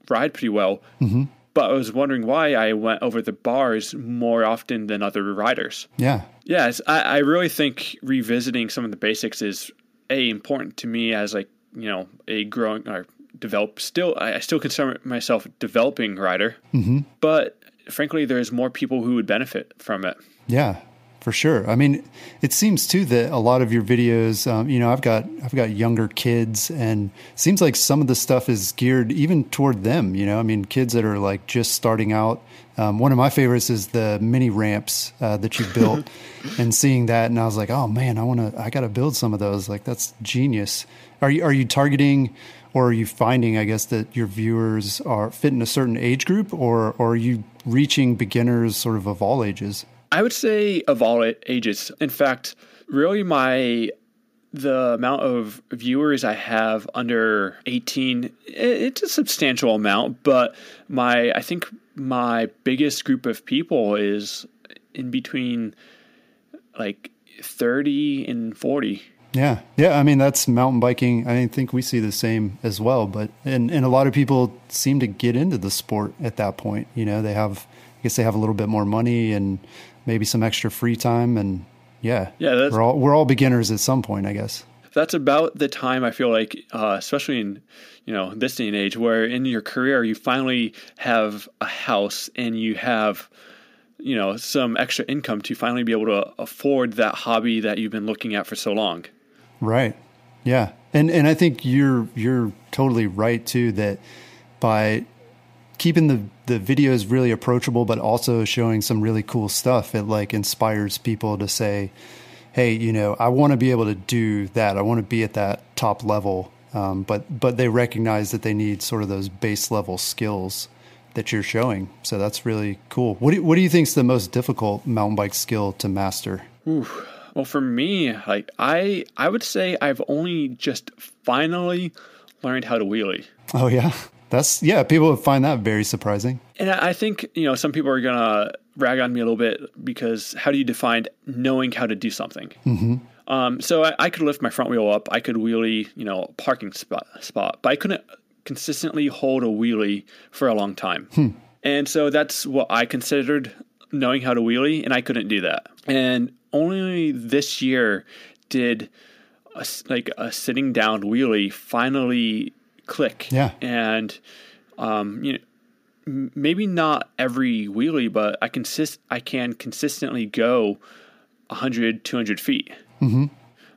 ride pretty well. Mm-hmm. But I was wondering why I went over the bars more often than other riders. Yeah. Yes, I, I really think revisiting some of the basics is a important to me as like you know a growing or develop still I still consider myself a developing rider, mm-hmm. but frankly, there's more people who would benefit from it. Yeah, for sure. I mean, it seems too that a lot of your videos, um, you know, I've got I've got younger kids, and it seems like some of the stuff is geared even toward them. You know, I mean, kids that are like just starting out. Um, one of my favorites is the mini ramps uh, that you built, and seeing that, and I was like, oh man, I want to, I got to build some of those. Like that's genius. Are you are you targeting? Or are you finding, I guess, that your viewers are fit in a certain age group, or, or are you reaching beginners sort of of all ages? I would say of all ages. In fact, really my the amount of viewers I have under 18, it's a substantial amount, but my I think my biggest group of people is in between like 30 and 40. Yeah. Yeah. I mean, that's mountain biking. I think we see the same as well. But, and, and a lot of people seem to get into the sport at that point. You know, they have, I guess they have a little bit more money and maybe some extra free time. And yeah. Yeah. we're all, we're all beginners at some point, I guess. That's about the time I feel like, uh, especially in, you know, this day and age where in your career you finally have a house and you have, you know, some extra income to finally be able to afford that hobby that you've been looking at for so long. Right. Yeah. And and I think you're you're totally right too that by keeping the the videos really approachable but also showing some really cool stuff it like inspires people to say hey you know i want to be able to do that. I want to be at that top level. Um, but but they recognize that they need sort of those base level skills that you're showing. So that's really cool. What do, what do you think is the most difficult mountain bike skill to master? Ooh. Well, for me, like I, I would say I've only just finally learned how to wheelie. Oh yeah, that's yeah. People would find that very surprising. And I think you know some people are gonna rag on me a little bit because how do you define knowing how to do something? Mm-hmm. Um, so I, I, could lift my front wheel up. I could wheelie, you know, parking spot, spot, but I couldn't consistently hold a wheelie for a long time. Hmm. And so that's what I considered knowing how to wheelie, and I couldn't do that. And only this year did a, like a sitting down wheelie finally click. Yeah. And um, you know, maybe not every wheelie, but I consist I can consistently go 100, 200 feet. Mm-hmm.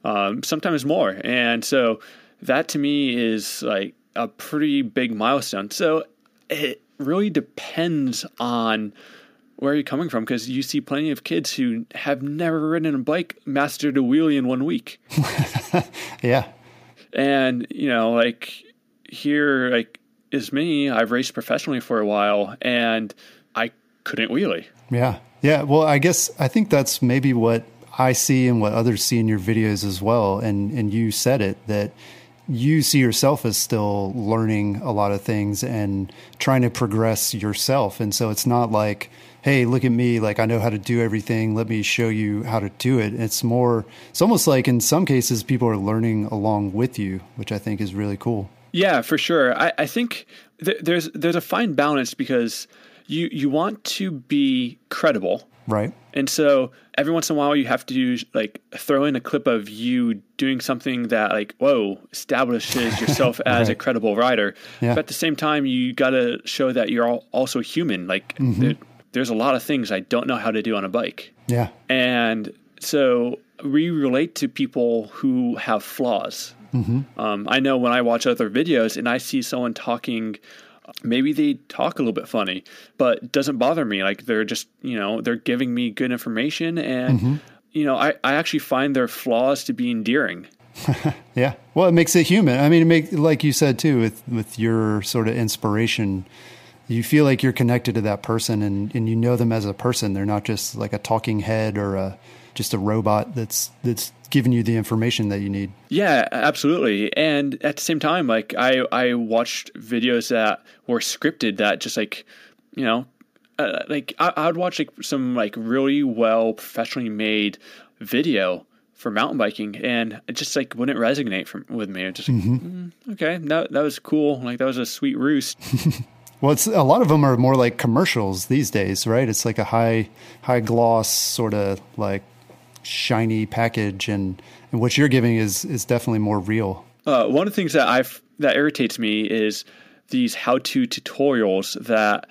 Um, sometimes more. And so that to me is like a pretty big milestone. So it really depends on where you're coming from? Because you see plenty of kids who have never ridden a bike mastered a wheelie in one week. yeah. And, you know, like here, like is me, I've raced professionally for a while and I couldn't wheelie. Yeah. Yeah. Well, I guess I think that's maybe what I see and what others see in your videos as well. And, and you said it that you see yourself as still learning a lot of things and trying to progress yourself. And so it's not like, hey, look at me, like I know how to do everything. Let me show you how to do it. It's more, it's almost like in some cases people are learning along with you, which I think is really cool. Yeah, for sure. I, I think th- there's there's a fine balance because you you want to be credible, right? And so every once in a while you have to like throw in a clip of you doing something that like whoa establishes yourself as right. a credible rider. Yeah. But at the same time, you got to show that you're also human. Like mm-hmm there's a lot of things I don't know how to do on a bike. Yeah. And so we relate to people who have flaws. Mm-hmm. Um, I know when I watch other videos and I see someone talking, maybe they talk a little bit funny, but it doesn't bother me. Like they're just, you know, they're giving me good information and, mm-hmm. you know, I, I actually find their flaws to be endearing. yeah. Well, it makes it human. I mean, it make, like you said too, with, with your sort of inspiration, you feel like you're connected to that person and, and you know them as a person. They're not just like a talking head or a just a robot that's that's giving you the information that you need. Yeah, absolutely. And at the same time, like I I watched videos that were scripted that just like you know uh, like I, I would watch like some like really well professionally made video for mountain biking and it just like wouldn't resonate from with me. It just like, mm-hmm. mm, okay, that that was cool. Like that was a sweet roost. Well, it's a lot of them are more like commercials these days, right? It's like a high high gloss sort of like shiny package, and, and what you're giving is is definitely more real. Uh, one of the things that I that irritates me is these how to tutorials that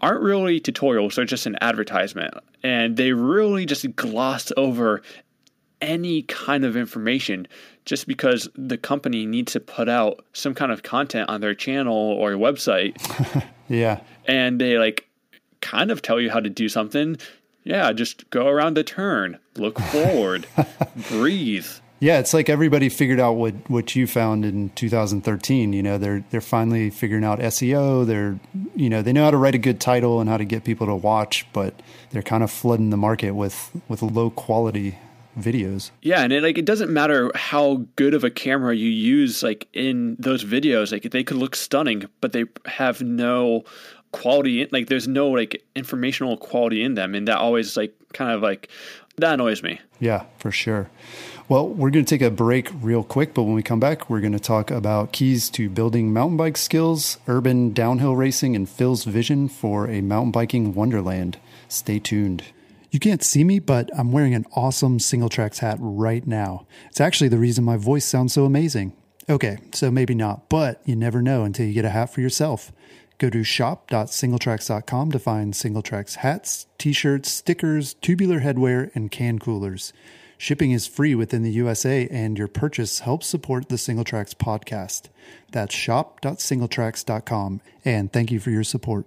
aren't really tutorials; they're just an advertisement, and they really just gloss over any kind of information just because the company needs to put out some kind of content on their channel or website. yeah. And they like kind of tell you how to do something. Yeah, just go around the turn, look forward, breathe. Yeah, it's like everybody figured out what, what you found in 2013. You know, they're they're finally figuring out SEO. They're you know they know how to write a good title and how to get people to watch, but they're kind of flooding the market with with low quality videos. Yeah, and it like it doesn't matter how good of a camera you use like in those videos, like they could look stunning, but they have no quality like there's no like informational quality in them and that always like kind of like that annoys me. Yeah, for sure. Well, we're going to take a break real quick, but when we come back, we're going to talk about keys to building mountain bike skills, urban downhill racing, and Phil's vision for a mountain biking wonderland. Stay tuned. You can't see me, but I'm wearing an awesome Singletracks hat right now. It's actually the reason my voice sounds so amazing. Okay, so maybe not, but you never know until you get a hat for yourself. Go to shop.singletracks.com to find Singletracks hats, t shirts, stickers, tubular headwear, and can coolers. Shipping is free within the USA, and your purchase helps support the Singletracks podcast. That's shop.singletracks.com. And thank you for your support.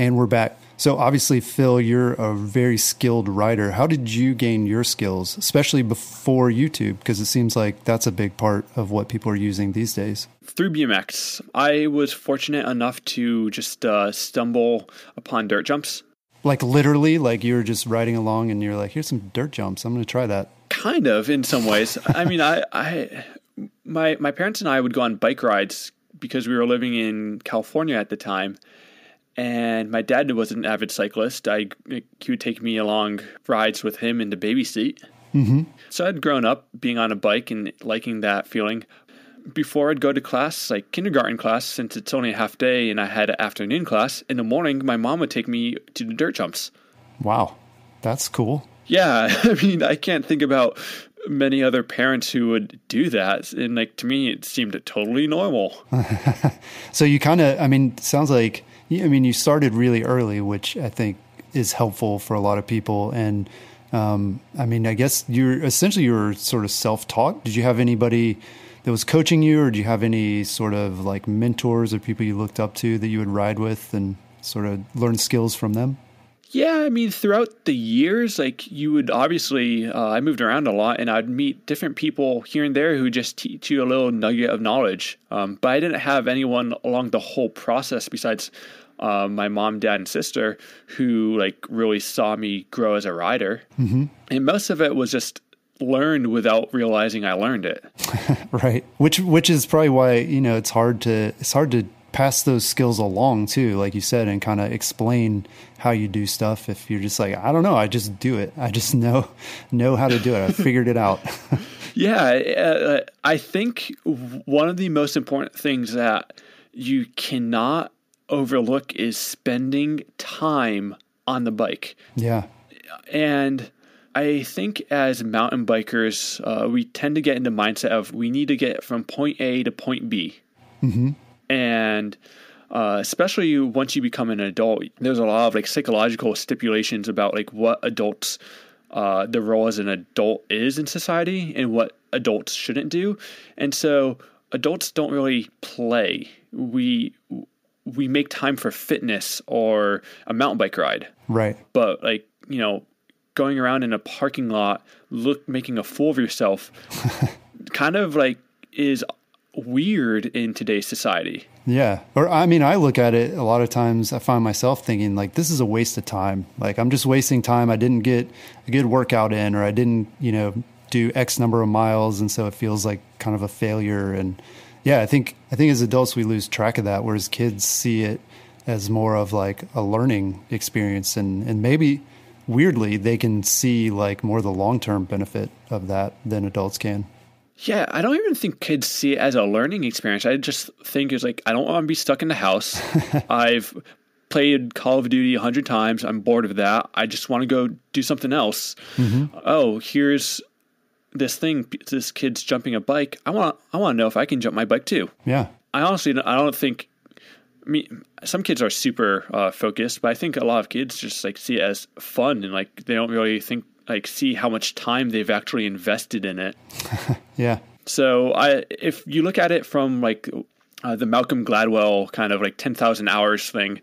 And we're back. So, obviously, Phil, you're a very skilled writer. How did you gain your skills, especially before YouTube? Because it seems like that's a big part of what people are using these days. Through BMX, I was fortunate enough to just uh, stumble upon dirt jumps. Like literally, like you were just riding along and you're like, here's some dirt jumps. I'm going to try that. Kind of, in some ways. I mean, I, I, my my parents and I would go on bike rides because we were living in California at the time, and my dad was an avid cyclist. I he would take me along rides with him in the baby seat. Mm-hmm. So I'd grown up being on a bike and liking that feeling. Before I'd go to class, like kindergarten class, since it's only a half day and I had an afternoon class, in the morning my mom would take me to the dirt jumps. Wow, that's cool. Yeah, I mean, I can't think about many other parents who would do that. And like to me, it seemed totally normal. so you kind of, I mean, sounds like, I mean, you started really early, which I think is helpful for a lot of people. And um, I mean, I guess you're essentially you were sort of self taught. Did you have anybody that was coaching you, or do you have any sort of like mentors or people you looked up to that you would ride with and sort of learn skills from them? Yeah, I mean, throughout the years, like you would obviously, uh, I moved around a lot, and I'd meet different people here and there who just teach you a little nugget of knowledge. Um, but I didn't have anyone along the whole process besides uh, my mom, dad, and sister who like really saw me grow as a rider. Mm-hmm. And most of it was just learned without realizing I learned it. right. Which which is probably why you know it's hard to it's hard to pass those skills along too, like you said, and kind of explain how you do stuff. If you're just like, I don't know, I just do it. I just know know how to do it. I figured it out. yeah, uh, I think one of the most important things that you cannot overlook is spending time on the bike. Yeah, and. I think as mountain bikers, uh, we tend to get in the mindset of we need to get from point A to point B. Mm-hmm and uh, especially once you become an adult, there's a lot of like psychological stipulations about like what adults, uh, the role as an adult is in society and what adults shouldn't do, and so adults don't really play. We we make time for fitness or a mountain bike ride, right? But like you know, going around in a parking lot, look making a fool of yourself, kind of like is weird in today's society. Yeah. Or I mean, I look at it a lot of times I find myself thinking like this is a waste of time. Like I'm just wasting time. I didn't get a good workout in or I didn't, you know, do X number of miles and so it feels like kind of a failure and yeah, I think I think as adults we lose track of that whereas kids see it as more of like a learning experience and and maybe weirdly they can see like more the long-term benefit of that than adults can. Yeah, I don't even think kids see it as a learning experience. I just think it's like I don't want to be stuck in the house. I've played Call of Duty a hundred times. I'm bored of that. I just want to go do something else. Mm-hmm. Oh, here's this thing. This kid's jumping a bike. I want. I want to know if I can jump my bike too. Yeah. I honestly, I don't think. I mean, some kids are super uh, focused, but I think a lot of kids just like see it as fun and like they don't really think like see how much time they've actually invested in it. yeah. So I, if you look at it from like uh, the Malcolm Gladwell kind of like ten thousand hours thing,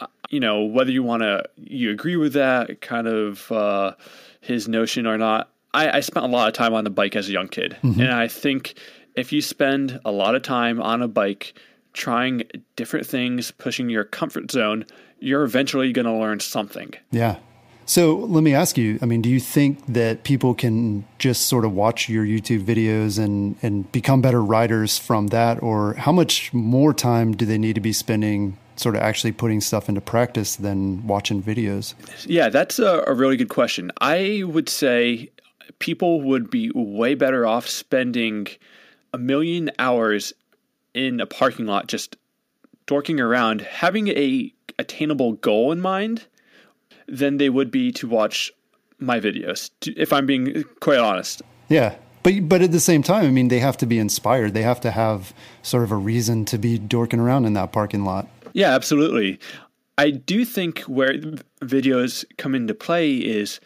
uh, you know whether you want to you agree with that kind of uh, his notion or not. I, I, spent a lot of time on the bike as a young kid, mm-hmm. and I think if you spend a lot of time on a bike trying different things, pushing your comfort zone, you're eventually going to learn something. Yeah. So let me ask you, I mean, do you think that people can just sort of watch your YouTube videos and, and become better riders from that? Or how much more time do they need to be spending sort of actually putting stuff into practice than watching videos? Yeah, that's a, a really good question. I would say people would be way better off spending a million hours in a parking lot just dorking around, having a attainable goal in mind than they would be to watch my videos, if I'm being quite honest. Yeah. But, but at the same time, I mean, they have to be inspired. They have to have sort of a reason to be dorking around in that parking lot. Yeah, absolutely. I do think where videos come into play is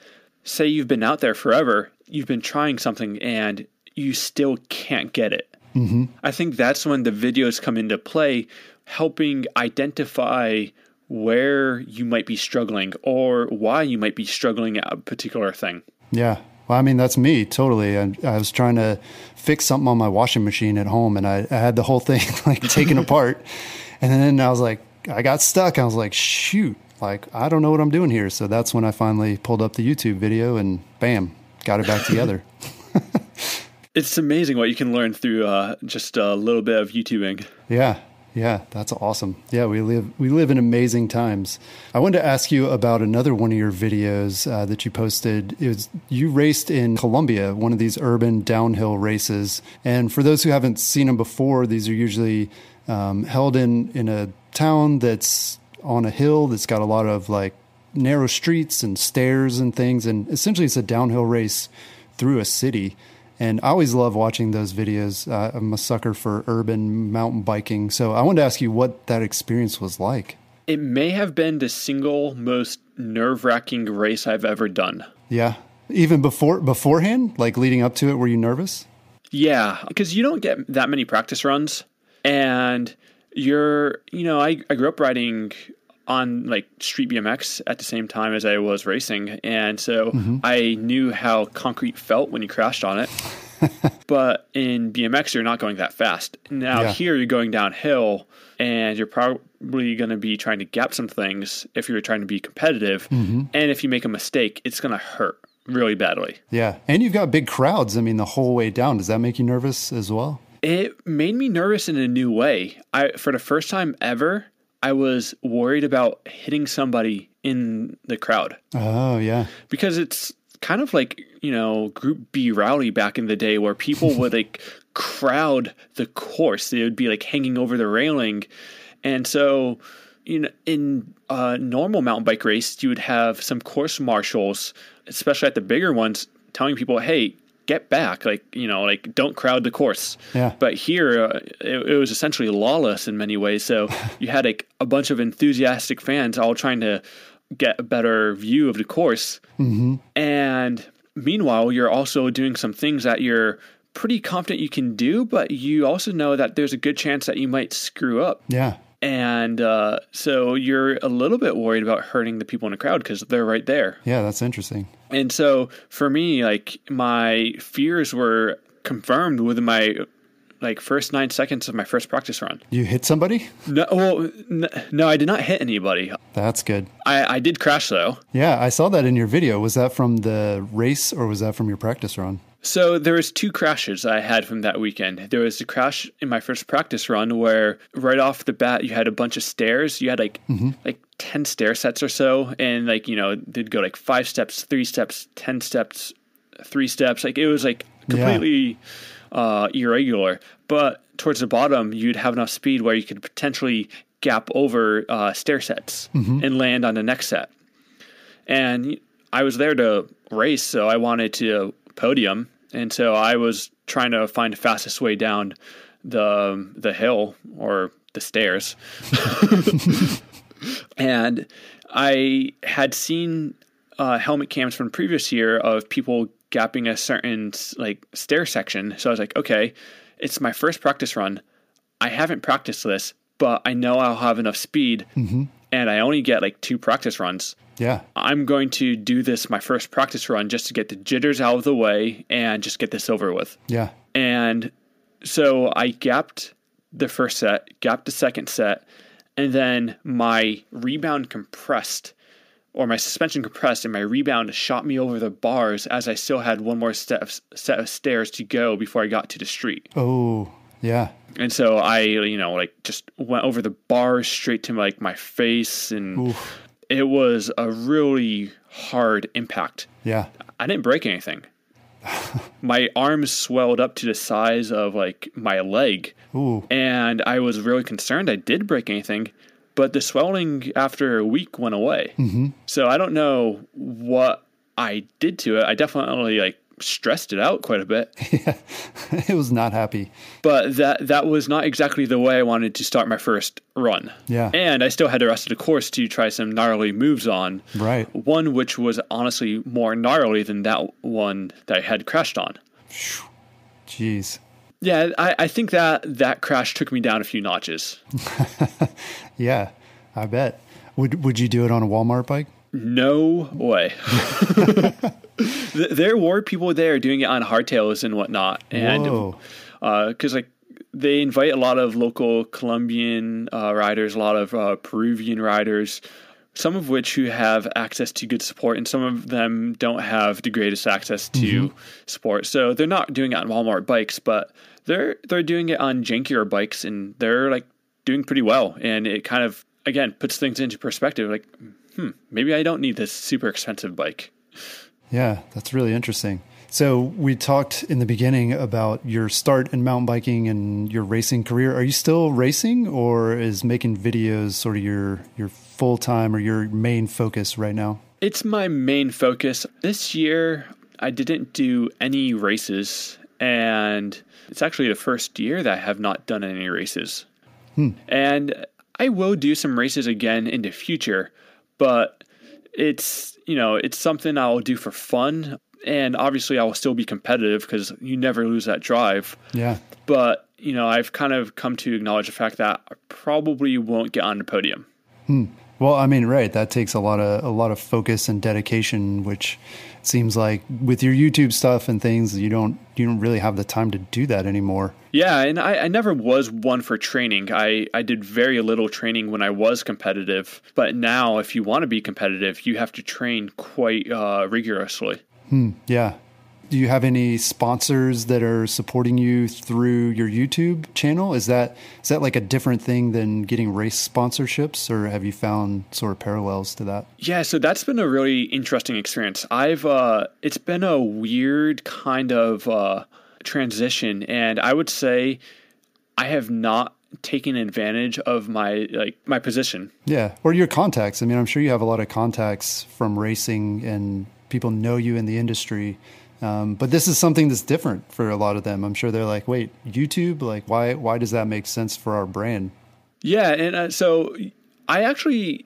say you've been out there forever, you've been trying something, and you still can't get it. Mm-hmm. I think that's when the videos come into play, helping identify where you might be struggling or why you might be struggling at a particular thing. Yeah. Well, I mean, that's me totally. I, I was trying to fix something on my washing machine at home and I, I had the whole thing like taken apart. And then I was like, I got stuck. I was like, shoot, like, I don't know what I'm doing here. So that's when I finally pulled up the YouTube video and bam, got it back together. it's amazing what you can learn through uh, just a little bit of YouTubing. Yeah, yeah, that's awesome. Yeah, we live we live in amazing times. I wanted to ask you about another one of your videos uh, that you posted. It was you raced in Colombia, one of these urban downhill races. And for those who haven't seen them before, these are usually um, held in in a town that's on a hill that's got a lot of like narrow streets and stairs and things. And essentially, it's a downhill race through a city. And I always love watching those videos. Uh, I'm a sucker for urban mountain biking. So I wanted to ask you what that experience was like. It may have been the single most nerve wracking race I've ever done. Yeah. Even before beforehand, like leading up to it, were you nervous? Yeah, because you don't get that many practice runs. And you're, you know, I, I grew up riding on like street BMX at the same time as I was racing, and so mm-hmm. I knew how concrete felt when you crashed on it. but in BMX, you're not going that fast. Now yeah. here, you're going downhill, and you're probably going to be trying to gap some things if you're trying to be competitive. Mm-hmm. And if you make a mistake, it's going to hurt really badly. Yeah, and you've got big crowds. I mean, the whole way down. Does that make you nervous as well? It made me nervous in a new way. I, for the first time ever, I was worried about hitting somebody in the crowd. Oh, yeah. Because it's kind of like, you know, Group B rally back in the day where people would like crowd the course. They would be like hanging over the railing. And so, you know, in a normal mountain bike race, you would have some course marshals, especially at the bigger ones, telling people, hey, get back like you know like don't crowd the course. Yeah. But here uh, it, it, was essentially lawless in many ways. So you had like a bunch of enthusiastic fans all trying to get a better view of the course. Mm-hmm. and meanwhile you're also doing some things that you're pretty confident you can do but you also know that there's a good chance that you might screw up. Yeah and uh, so you're a little bit worried about hurting the people in the crowd because they're right there. Yeah, that's interesting. And so for me, like my fears were confirmed within my like first nine seconds of my first practice run. You hit somebody? No, well, n- no, I did not hit anybody. That's good. I, I did crash though. Yeah, I saw that in your video. Was that from the race or was that from your practice run? So there was two crashes I had from that weekend. There was a crash in my first practice run where right off the bat you had a bunch of stairs. You had like mm-hmm. like ten stair sets or so, and like you know they'd go like five steps, three steps, ten steps, three steps. Like it was like completely yeah. uh, irregular. But towards the bottom, you'd have enough speed where you could potentially gap over uh, stair sets mm-hmm. and land on the next set. And I was there to race, so I wanted to podium, and so I was trying to find the fastest way down the the hill or the stairs. and I had seen uh, helmet cams from previous year of people gapping a certain like stair section. So I was like, okay, it's my first practice run. I haven't practiced this, but I know I'll have enough speed. Mm-hmm. And I only get like two practice runs. Yeah. I'm going to do this my first practice run just to get the jitters out of the way and just get this over with. Yeah. And so I gapped the first set, gapped the second set, and then my rebound compressed or my suspension compressed and my rebound shot me over the bars as I still had one more step, set of stairs to go before I got to the street. Oh, yeah. And so I, you know, like just went over the bars straight to like my face and Oof. it was a really hard impact. Yeah. I didn't break anything. my arms swelled up to the size of like my leg Ooh. and I was really concerned I did break anything, but the swelling after a week went away. Mm-hmm. So I don't know what I did to it. I definitely like stressed it out quite a bit, Yeah. it was not happy. but that that was not exactly the way I wanted to start my first run. Yeah. And I still had the rest of the course to try some gnarly moves on. Right. One which was honestly more gnarly than that one that I had crashed on. Jeez. Yeah, I, I think that that crash took me down a few notches. Yeah. I bet. Would Would you do it on a Walmart bike? No way. Th- there were people there doing it on hardtails and whatnot, and because like they invite a lot of local Colombian uh, riders, a lot of uh, Peruvian riders, some of which who have access to good support, and some of them don't have the greatest access to support. So they're not doing it on Walmart bikes, but they're they're doing it on jankier bikes, and they're like doing pretty well. And it kind of again puts things into perspective. Like, hmm, maybe I don't need this super expensive bike. Yeah, that's really interesting. So we talked in the beginning about your start in mountain biking and your racing career. Are you still racing, or is making videos sort of your your full time or your main focus right now? It's my main focus. This year, I didn't do any races, and it's actually the first year that I have not done any races. Hmm. And I will do some races again in the future, but it's, you know, it's something I'll do for fun. And obviously, I will still be competitive because you never lose that drive. Yeah, But, you know, I've kind of come to acknowledge the fact that I probably won't get on the podium. Hmm. Well, I mean, right. That takes a lot of a lot of focus and dedication, which seems like with your YouTube stuff and things, you don't you don't really have the time to do that anymore. Yeah, and I, I never was one for training. I, I did very little training when I was competitive. But now, if you want to be competitive, you have to train quite uh, rigorously. Hmm, Yeah. Do you have any sponsors that are supporting you through your YouTube channel? Is that is that like a different thing than getting race sponsorships, or have you found sort of parallels to that? Yeah, so that's been a really interesting experience. I've uh, it's been a weird kind of uh, transition, and I would say I have not taken advantage of my like my position. Yeah, or your contacts. I mean, I'm sure you have a lot of contacts from racing, and people know you in the industry. Um, but this is something that's different for a lot of them. I'm sure they're like, "Wait, YouTube? Like, why? Why does that make sense for our brand?" Yeah, and uh, so I actually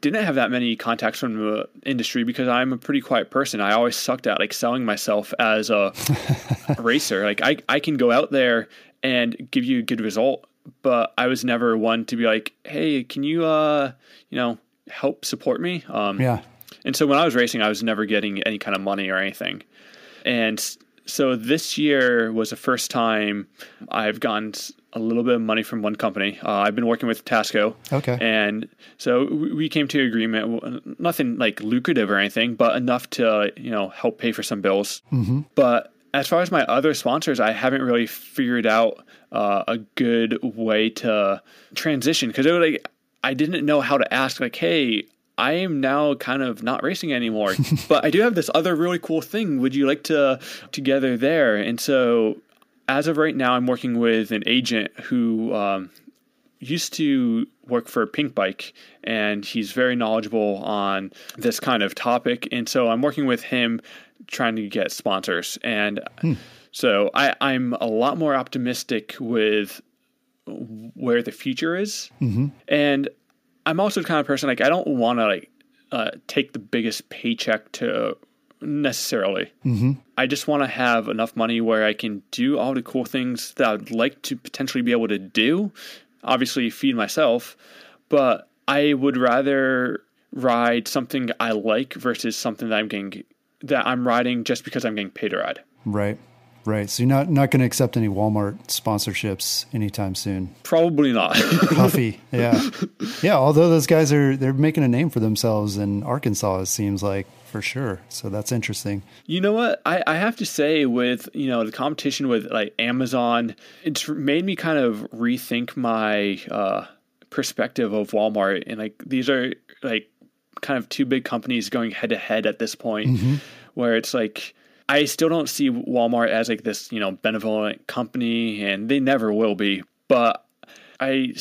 didn't have that many contacts from the industry because I'm a pretty quiet person. I always sucked at like selling myself as a racer. Like I I can go out there and give you a good result, but I was never one to be like, "Hey, can you uh, you know, help support me?" Um Yeah, and so when I was racing, I was never getting any kind of money or anything. And so this year was the first time I've gotten a little bit of money from one company. Uh, I've been working with Tasco. Okay. And so we came to an agreement, nothing like lucrative or anything, but enough to, you know, help pay for some bills. Mm-hmm. But as far as my other sponsors, I haven't really figured out uh, a good way to transition because it was like I didn't know how to ask, like, hey, I am now kind of not racing anymore, but I do have this other really cool thing. Would you like to together there? And so, as of right now, I'm working with an agent who um, used to work for Pinkbike, and he's very knowledgeable on this kind of topic. And so, I'm working with him trying to get sponsors. And so, I, I'm a lot more optimistic with where the future is. And I'm also the kind of person like I don't want to like uh, take the biggest paycheck to necessarily. Mm-hmm. I just want to have enough money where I can do all the cool things that I'd like to potentially be able to do. Obviously, feed myself, but I would rather ride something I like versus something that I'm getting that I'm riding just because I'm getting paid to ride. right. Right. So you're not not going to accept any Walmart sponsorships anytime soon. Probably not. Huffy. Yeah. Yeah. Although those guys are they're making a name for themselves in Arkansas, it seems like for sure. So that's interesting. You know what? I, I have to say, with you know the competition with like Amazon, it's made me kind of rethink my uh, perspective of Walmart. And like these are like kind of two big companies going head to head at this point, mm-hmm. where it's like I still don't see Walmart as like this, you know, benevolent company, and they never will be. But I,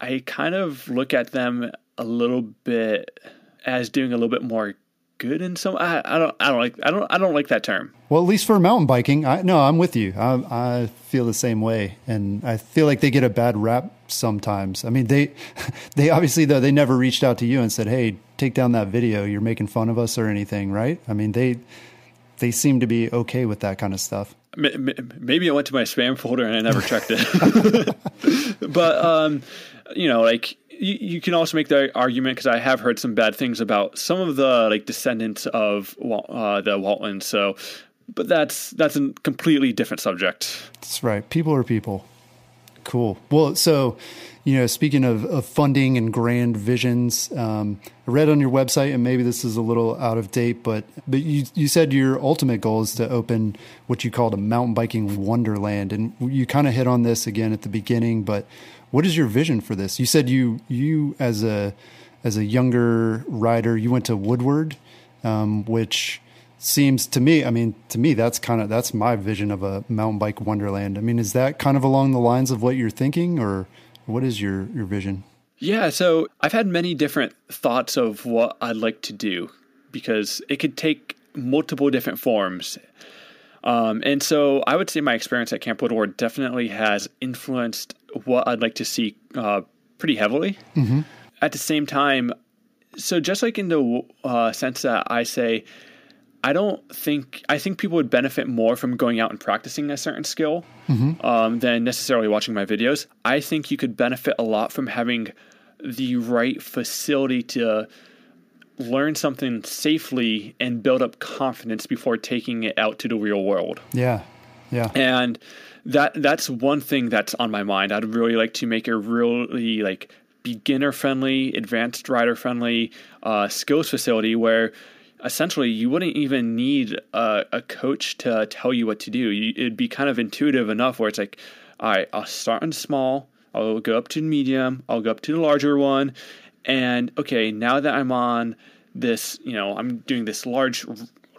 I kind of look at them a little bit as doing a little bit more good in some. I, I don't. I don't like. I don't. I don't like that term. Well, at least for mountain biking, I no, I'm with you. I, I feel the same way, and I feel like they get a bad rap sometimes. I mean, they, they obviously though they never reached out to you and said, "Hey, take down that video. You're making fun of us or anything." Right? I mean, they they seem to be okay with that kind of stuff. Maybe I went to my spam folder and I never checked it. but um, you know, like you, you, can also make the argument because I have heard some bad things about some of the like descendants of uh, the Waltons. So, but that's that's a completely different subject. That's right. People are people. Cool. Well, so you know, speaking of, of funding and grand visions, um, I read on your website, and maybe this is a little out of date, but but you you said your ultimate goal is to open what you called a mountain biking wonderland, and you kind of hit on this again at the beginning. But what is your vision for this? You said you you as a as a younger rider, you went to Woodward, um, which seems to me i mean to me that's kind of that's my vision of a mountain bike wonderland i mean is that kind of along the lines of what you're thinking or what is your your vision? Yeah, so I've had many different thoughts of what I'd like to do because it could take multiple different forms. Um, and so I would say my experience at Camp Woodward definitely has influenced what I'd like to see uh, pretty heavily. Mm-hmm. At the same time, so just like in the uh, sense that I say, I don't think I think people would benefit more from going out and practicing a certain skill mm-hmm. um, than necessarily watching my videos. I think you could benefit a lot from having the right facility to learn something safely and build up confidence before taking it out to the real world. Yeah. Yeah. And that that's one thing that's on my mind. I'd really like to make a really like beginner friendly, advanced rider friendly uh, skills facility where essentially you wouldn't even need a, a coach to tell you what to do. You, it'd be kind of intuitive enough where it's like, all right, I'll start on small, I'll go up to medium, I'll go up to the larger one, and okay, now that I'm on this, you know, I'm doing this large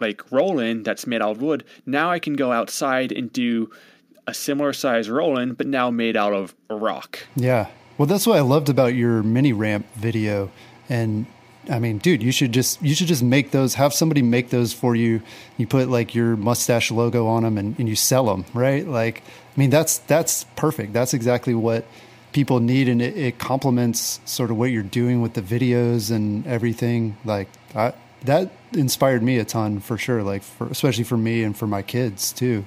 like roll in that's made out of wood. Now I can go outside and do a similar size roll in, but now made out of rock. Yeah. Well, that's what I loved about your mini ramp video. And I mean, dude, you should just you should just make those. Have somebody make those for you. You put like your mustache logo on them, and, and you sell them, right? Like, I mean, that's that's perfect. That's exactly what people need, and it, it complements sort of what you're doing with the videos and everything. Like, I, that inspired me a ton for sure. Like, for, especially for me and for my kids too.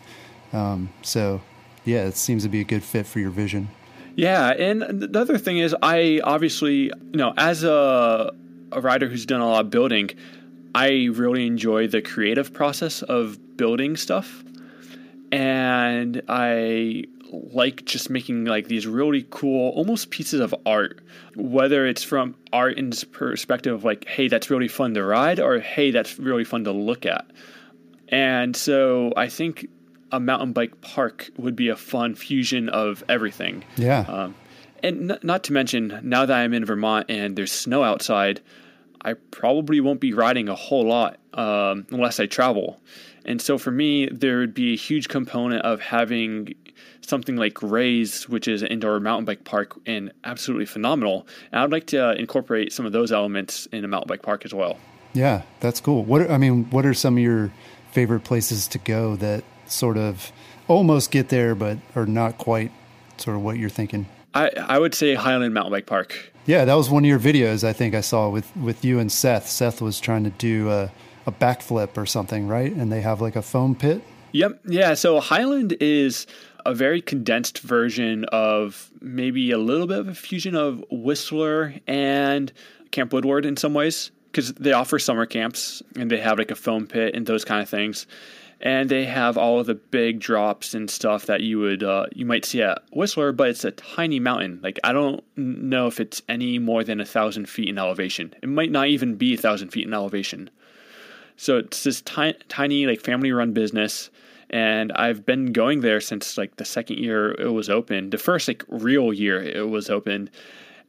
Um, so, yeah, it seems to be a good fit for your vision. Yeah, and the other thing is, I obviously, you know, as a a rider who's done a lot of building, I really enjoy the creative process of building stuff. And I like just making like these really cool almost pieces of art. Whether it's from art in perspective of like hey that's really fun to ride or hey that's really fun to look at. And so i think a mountain bike park would be a fun fusion of everything. Yeah. Um, and n- not to mention now that i'm in vermont and there's snow outside I probably won't be riding a whole lot um, unless I travel. And so for me, there would be a huge component of having something like Ray's, which is an indoor mountain bike park, and absolutely phenomenal. And I'd like to incorporate some of those elements in a mountain bike park as well. Yeah, that's cool. What I mean, what are some of your favorite places to go that sort of almost get there, but are not quite sort of what you're thinking? I, I would say Highland Mountain Bike Park. Yeah, that was one of your videos I think I saw with, with you and Seth. Seth was trying to do a, a backflip or something, right? And they have like a foam pit. Yep. Yeah. So Highland is a very condensed version of maybe a little bit of a fusion of Whistler and Camp Woodward in some ways because they offer summer camps and they have like a foam pit and those kind of things. And they have all of the big drops and stuff that you would uh, you might see at Whistler, but it's a tiny mountain. Like I don't know if it's any more than a thousand feet in elevation. It might not even be a thousand feet in elevation. So it's this tiny, tiny like family run business, and I've been going there since like the second year it was open. The first like real year it was open,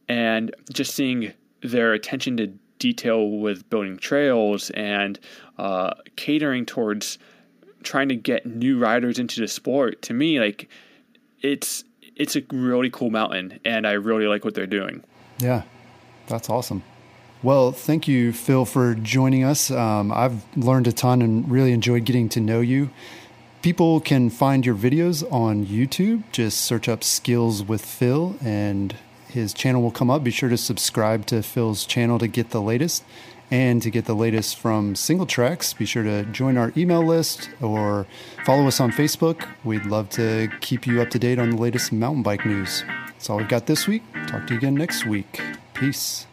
and just seeing their attention to detail with building trails and uh, catering towards trying to get new riders into the sport to me like it's it's a really cool mountain and i really like what they're doing. Yeah that's awesome. Well thank you phil for joining us. Um, i've learned a ton and really enjoyed getting to know you. People can find your videos on youtube. Just search up skills with phil and his channel will come up. Be sure to subscribe to phil's channel to get the latest and to get the latest from Singletracks, be sure to join our email list or follow us on Facebook. We'd love to keep you up to date on the latest mountain bike news. That's all we've got this week. Talk to you again next week. Peace.